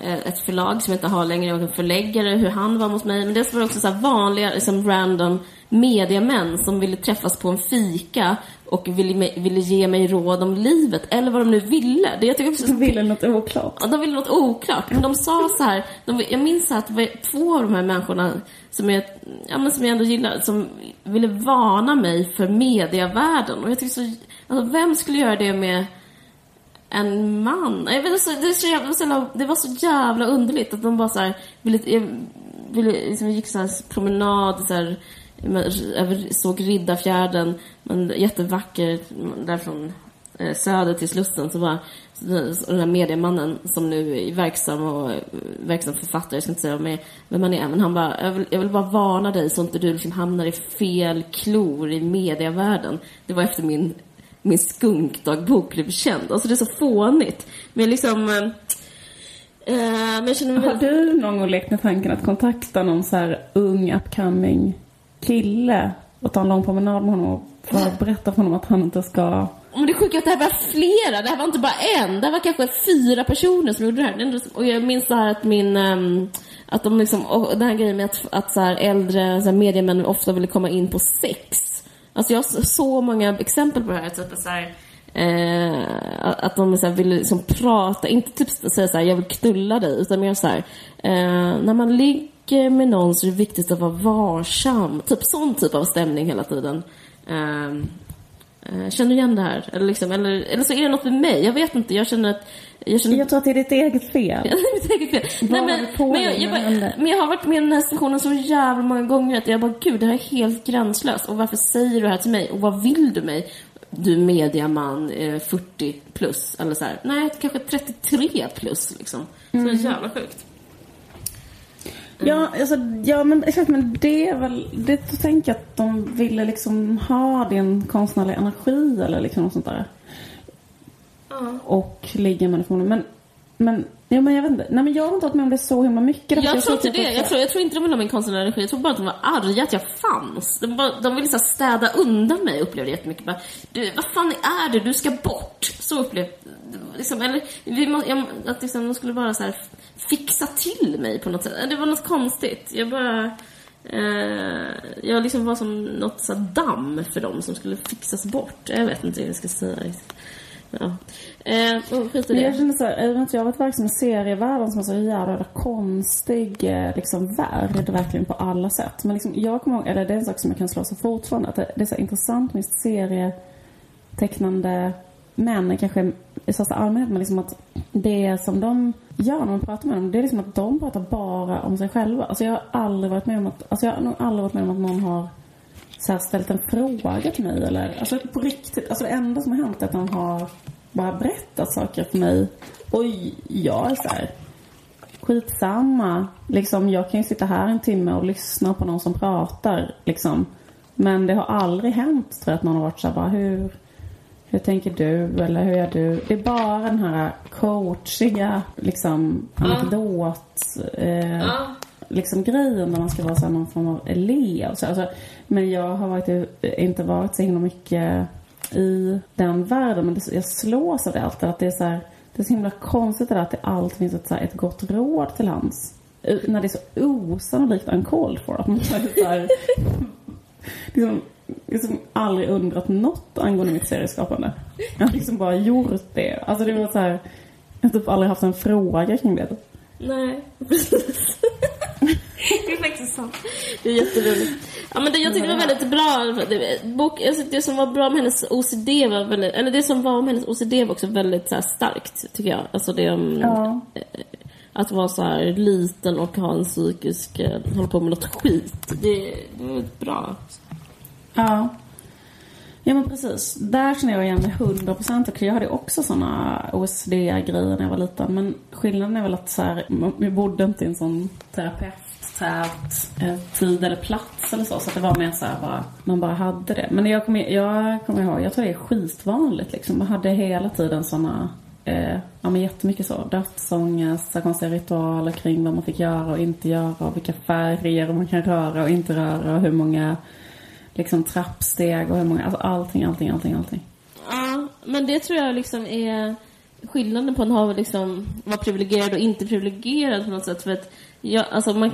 eh, ett förlag som jag inte har längre, jag en förläggare, hur han var mot mig. Men dels var det också så vanliga, liksom random mediamän som ville träffas på en fika och ville, ville ge mig råd om livet, eller vad de nu ville. Det jag tycker också Du ville något oklart. Ja, de ville något oklart. Men de sa så här, de, jag minns att det två av de här människorna som jag, ja, men som jag ändå gillar, som ville varna mig för mediavärlden. Och jag tyckte så, alltså, vem skulle göra det med en man? Jag vet, så, det, så jävla, det, var så jävla, det var så jävla underligt att de bara så här, ville, ville, liksom, gick så här promenad så här, över, såg Riddarfjärden, men jättevacker, därifrån eh, söder till Slussen, så bara den här mediemannen som nu är verksam och eh, verksam författare, jag ska inte säga vem han är, men han bara, jag vill, jag vill bara varna dig så inte du liksom hamnar i fel klor i medievärlden. Det var efter min, min skunkdagbok blev känd. Alltså det är så fånigt. Men liksom, eh, eh, men jag känner mig Har väldigt... du någon gång lekt med tanken att kontakta någon så här ung upcoming kille och ta en lång promenad med honom och berätta för honom att han inte ska... Men det sjuka är att det här var flera, det här var inte bara en. Det här var kanske fyra personer som gjorde det här. Och jag minns det här att min... ehm, att de liksom, och den här grejen med att, att så här äldre så här mediemän ofta ville komma in på sex. Alltså jag har så- många exempel på det här. Typ så här eh, att de så här vill liksom prata, inte typ säga så här, jag vill knulla dig, utan mer så här, eh, när man ligger med någon så är det viktigt att vara varsam. Typ sån typ av stämning hela tiden. Eh, Känner du igen det här? Eller, liksom, eller, eller så är det något med mig. Jag vet inte. Jag känner att... Jag känner Jag tror att det är ditt eget fel. mitt eget fel. Vad Nej, men, men, jag, jag, bara, men jag har varit med i den här situationen så jävla många gånger att jag bara, gud, det här är helt gränslöst. Och varför säger du det här till mig? Och vad vill du mig? Du mediaman, eh, 40 plus, eller så här. Nej, kanske 33 plus, liksom. Så Mm. jävla sjukt. Ja, alltså, ja men exakt, men det är väl, det tänker jag att de ville liksom ha din konstnärliga energi eller liksom något sånt där. Ja. Och ligga med honom. Men, men Ja, men jag vet inte. Nej, men jag har inte varit med om det så himla mycket. därför Jag tror inte det. Jag tror, jag tror inte de ville ha min konstnärliga energi. Jag tror bara att de var arga att jag fanns. De, bara, de ville så städa undan mig, upplevde jag jättemycket. Bara, du, vad fan är det? Du ska bort. Så upplevde liksom, eller, vi må, jag, Att liksom, de skulle bara så här fixa till mig på något sätt. Det var något konstigt. Jag bara... Eh, jag liksom var som något så damm för dem som skulle fixas bort. Jag vet inte hur jag ska säga. Ja. Eh, och skit i jag det. känner så här, jag har varit verksam i serievärlden som är så jävla konstig eh, liksom, värld, verkligen på alla sätt. Men liksom, jag kommer ihåg, eller det är en sak som jag kan slå sig fortfarande, att det, det är så intressant med serietecknande män, kanske i största allmänhet, men liksom att det som de gör när man pratar med dem, det är liksom att de pratar bara om sig själva. Alltså jag har aldrig varit med om att, alltså jag har nog aldrig varit med om att någon har så här ställt en fråga till mig eller, alltså på riktigt, alltså det enda som har hänt är att de har bara berättat saker för mig och jag är så här skitsamma, liksom jag kan ju sitta här en timme och lyssna på någon som pratar liksom. Men det har aldrig hänt tror jag att någon har varit så här, bara hur hur tänker du eller hur är du? Det är bara den här coachiga liksom anekdot eh, Ja liksom grejen där man ska vara så här, någon form av elev. Så, alltså, men jag har varit, inte varit så himla mycket i den världen. Men det, jag slås av det alltid. Att det är så här, det är så himla konstigt det där att det alltid finns ett, så här, ett gott råd till hands. När det är så osannolikt uncalled for. Att man är så här, liksom, liksom aldrig undrat något angående mitt serieskapande. Jag har liksom bara gjort det. Alltså det var så här, jag har typ aldrig haft en fråga kring det. Nej, precis det är faktiskt sant. Det är jätteroligt. Ja, men det, jag tycker det var väldigt bra. Det, bok, alltså, det som var bra med hennes OCD var väldigt, eller det som var med hennes OCD var också väldigt så här, starkt, tycker jag. Alltså det om, Ja. att vara så här liten och ha en psykisk, eh, hålla på med något skit. Det, det var bra. Ja. Ja men precis. Där känner jag igen mig 100 procent. Jag hade också såna OCD-grejer när jag var liten. Men skillnaden är väl att så här, vi bodde inte i en sån terapeuttät tät eh, tid eller plats eller så. Så att det var mer så här bara, man bara hade det. Men jag kommer, jag kommer ihåg, jag tror det är skitvanligt liksom. Man hade hela tiden sådana, Eh, ja men jättemycket så. Dödsångest, så konstiga ritualer kring vad man fick göra och inte göra och vilka färger man kan röra och inte röra och hur många liksom trappsteg och hur många, alltså allting, allting, allting, allting. Ja, men det tror jag liksom är skillnaden på att liksom, vara privilegierad och inte privilegierad på något sätt. För att jag, alltså man,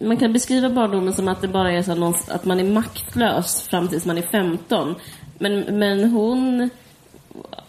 man kan beskriva barndomen som att det bara är så någon, att man är maktlös fram tills man är 15. Men, men hon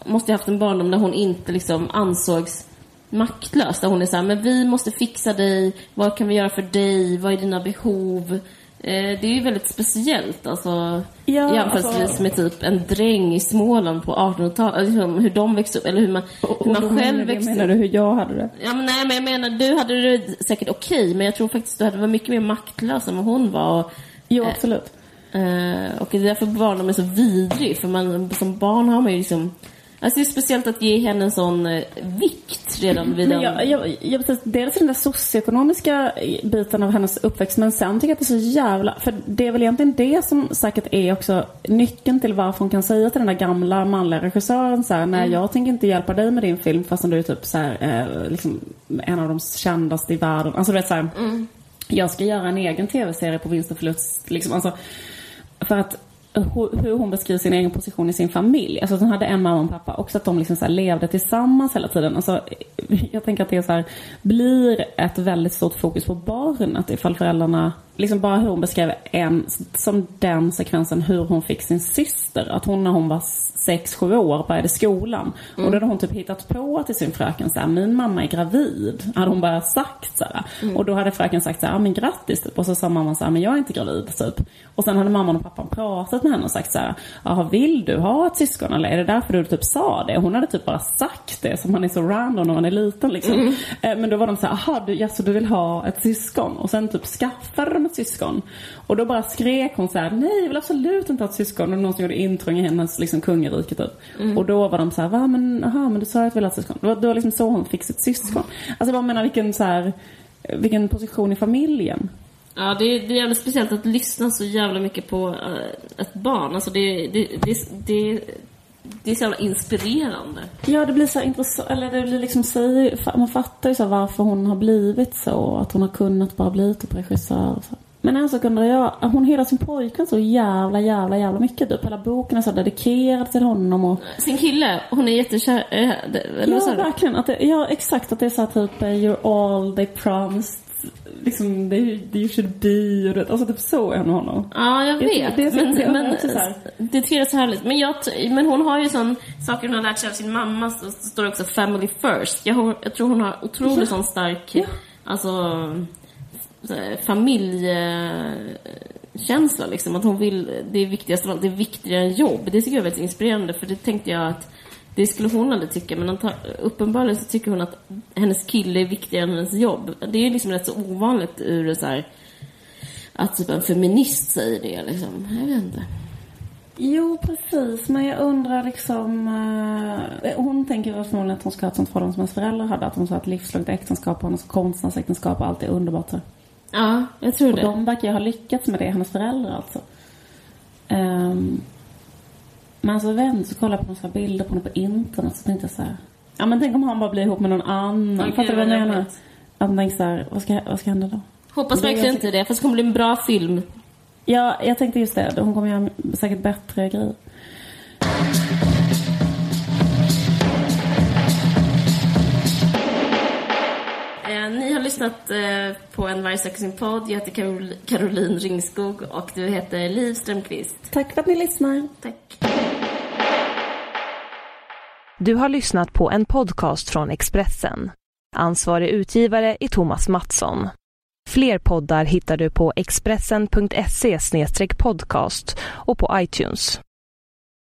måste ha haft en barndom där hon inte liksom ansågs maktlös. Där hon är så här, men vi måste fixa dig, vad kan vi göra för dig, vad är dina behov? Eh, det är ju väldigt speciellt alltså, Ja, jämförelsevis alltså- med typ en dräng i Småland på 1800-talet, liksom, hur de växte upp, eller hur man, hur man själv menar, växte menar upp. du hur jag hade det? Ja, men nej, men jag menar, du hade det säkert okej, men jag tror faktiskt du hade varit mycket mer maktlös än vad hon var. Och, Jo, Eh, absolut. Eh, och det är därför barndomen är så vidrig, för man, som barn har man ju liksom... Alltså det är speciellt att ge henne en sån eh, vikt redan vid Men den... jag, jag, jag, precis, dels den där socioekonomiska biten av hennes uppväxt men sen tycker jag att det är så jävla... För det är väl egentligen det som säkert är också nyckeln till varför hon kan säga till den där gamla manliga regissören så här, nej jag tänker inte hjälpa dig med din film fastän du är typ så här, eh, liksom en av de kändaste i världen. Alltså du vet så här, jag ska göra en egen tv-serie på vinst och förlust. Liksom, alltså, för att hur hon beskriver sin egen position i sin familj. Alltså att hon hade en mamma och en pappa. Också att de liksom så här levde tillsammans hela tiden. Alltså, jag tänker att det så här, blir ett väldigt stort fokus på barnet ifall föräldrarna, liksom bara hur hon beskrev en, som den sekvensen hur hon fick sin syster. Att hon när hon var sex, sju år började skolan. Och då hade hon typ hittat på till sin fröken så här, min mamma är gravid. Hade hon bara sagt så här. Och då hade fröken sagt så här, men grattis typ. Och så sa mamman så här, men jag är inte gravid typ. Och sen hade mamman och pappan pratat med henne och sagt så här, jaha vill du ha ett syskon eller är det därför du typ sa det? Hon hade typ bara sagt det som man är så random när man är liten liksom. Eh, Men då var de så här, jaha du, jaså, du vill ha ett syskon? Och sen typ skaffade de ett syskon. Och då bara skrek hon så här, nej jag vill absolut inte ha ett syskon. Och någon som gjorde intrång i hennes liksom kungarike typ. Och då var de så här, va men, aha, men du sa att du ville ha ett syskon. Det var, var liksom så hon fick sitt syskon. Alltså jag menar vilken så här, vilken position i familjen. Ja, det är, det är jävligt speciellt att lyssna så jävla mycket på eh, ett barn. Alltså det, det, det, det det är så jävla inspirerande. Ja, det blir så intressant, eller det blir liksom man fattar ju så varför hon har blivit så, att hon har kunnat bara bli typ regissör och så. Men en sak undrar jag, hon hyllar sin pojkvän så jävla, jävla, jävla mycket typ. Hela boken är så dedikerad till honom och... Sin kille, hon är jättekär, äh, Ja, verkligen. Att det, ja, exakt. Att det är så här typ, eh, you're all they promised. Liksom, they, you should be. Och det, alltså typ så är hon honom. Ja, jag vet. det så- men det men så här. det tycker jag är så härligt. Men, jag, men hon har ju sån saker hon har lärt sig av sin mamma. Så så står det också family first. Jag, jag tror hon har otroligt Ja. sån stark, Ja. alltså Eh, familjekänsla liksom. Att hon vill, det är viktigast av allt, det är viktigare än jobb. Det tycker jag är väldigt inspirerande. För det tänkte jag att det skulle hon aldrig tycka, men uppenbarligen så tycker hon att hennes kille är viktigare än hennes jobb. Det är ju liksom rätt så ovanligt ur så här, att typ en feminist säger det liksom. Jag vet inte. Jo, precis. Men jag undrar liksom... eh, hon tänker förmodligen att hon ska ha ett sånt förhållande som hennes föräldrar hade. Att hon ska ha ett livslångt äktenskap och hennes konstnärsäktenskap och allt är underbart. Så. Ja, jag tror Och det. de verkar ha lyckats med det, hennes föräldrar alltså. Um, men så vän så kollade jag på några bilder på henne på internet så tänkte jag så här. Ja men tänk om han bara blir ihop med någon annan. Okej, Fattar du vad jag jag menar? man tänker så här, vad ska, vad ska hända då? Hoppas verkligen inte det, för det kommer bli en bra film. Ja, jag tänkte just det. Hon kommer göra säkert bättre grejer. Ni har lyssnat eh, på en Varg söker sin podd. Jag heter Carol- Caroline Ringskog och du heter Liv Strömqvist. Tack för att ni lyssnar. Tack. Du har lyssnat på en podcast från Expressen. Ansvarig utgivare är Thomas Mattsson. Fler poddar hittar du på expressen.se podcast och på iTunes.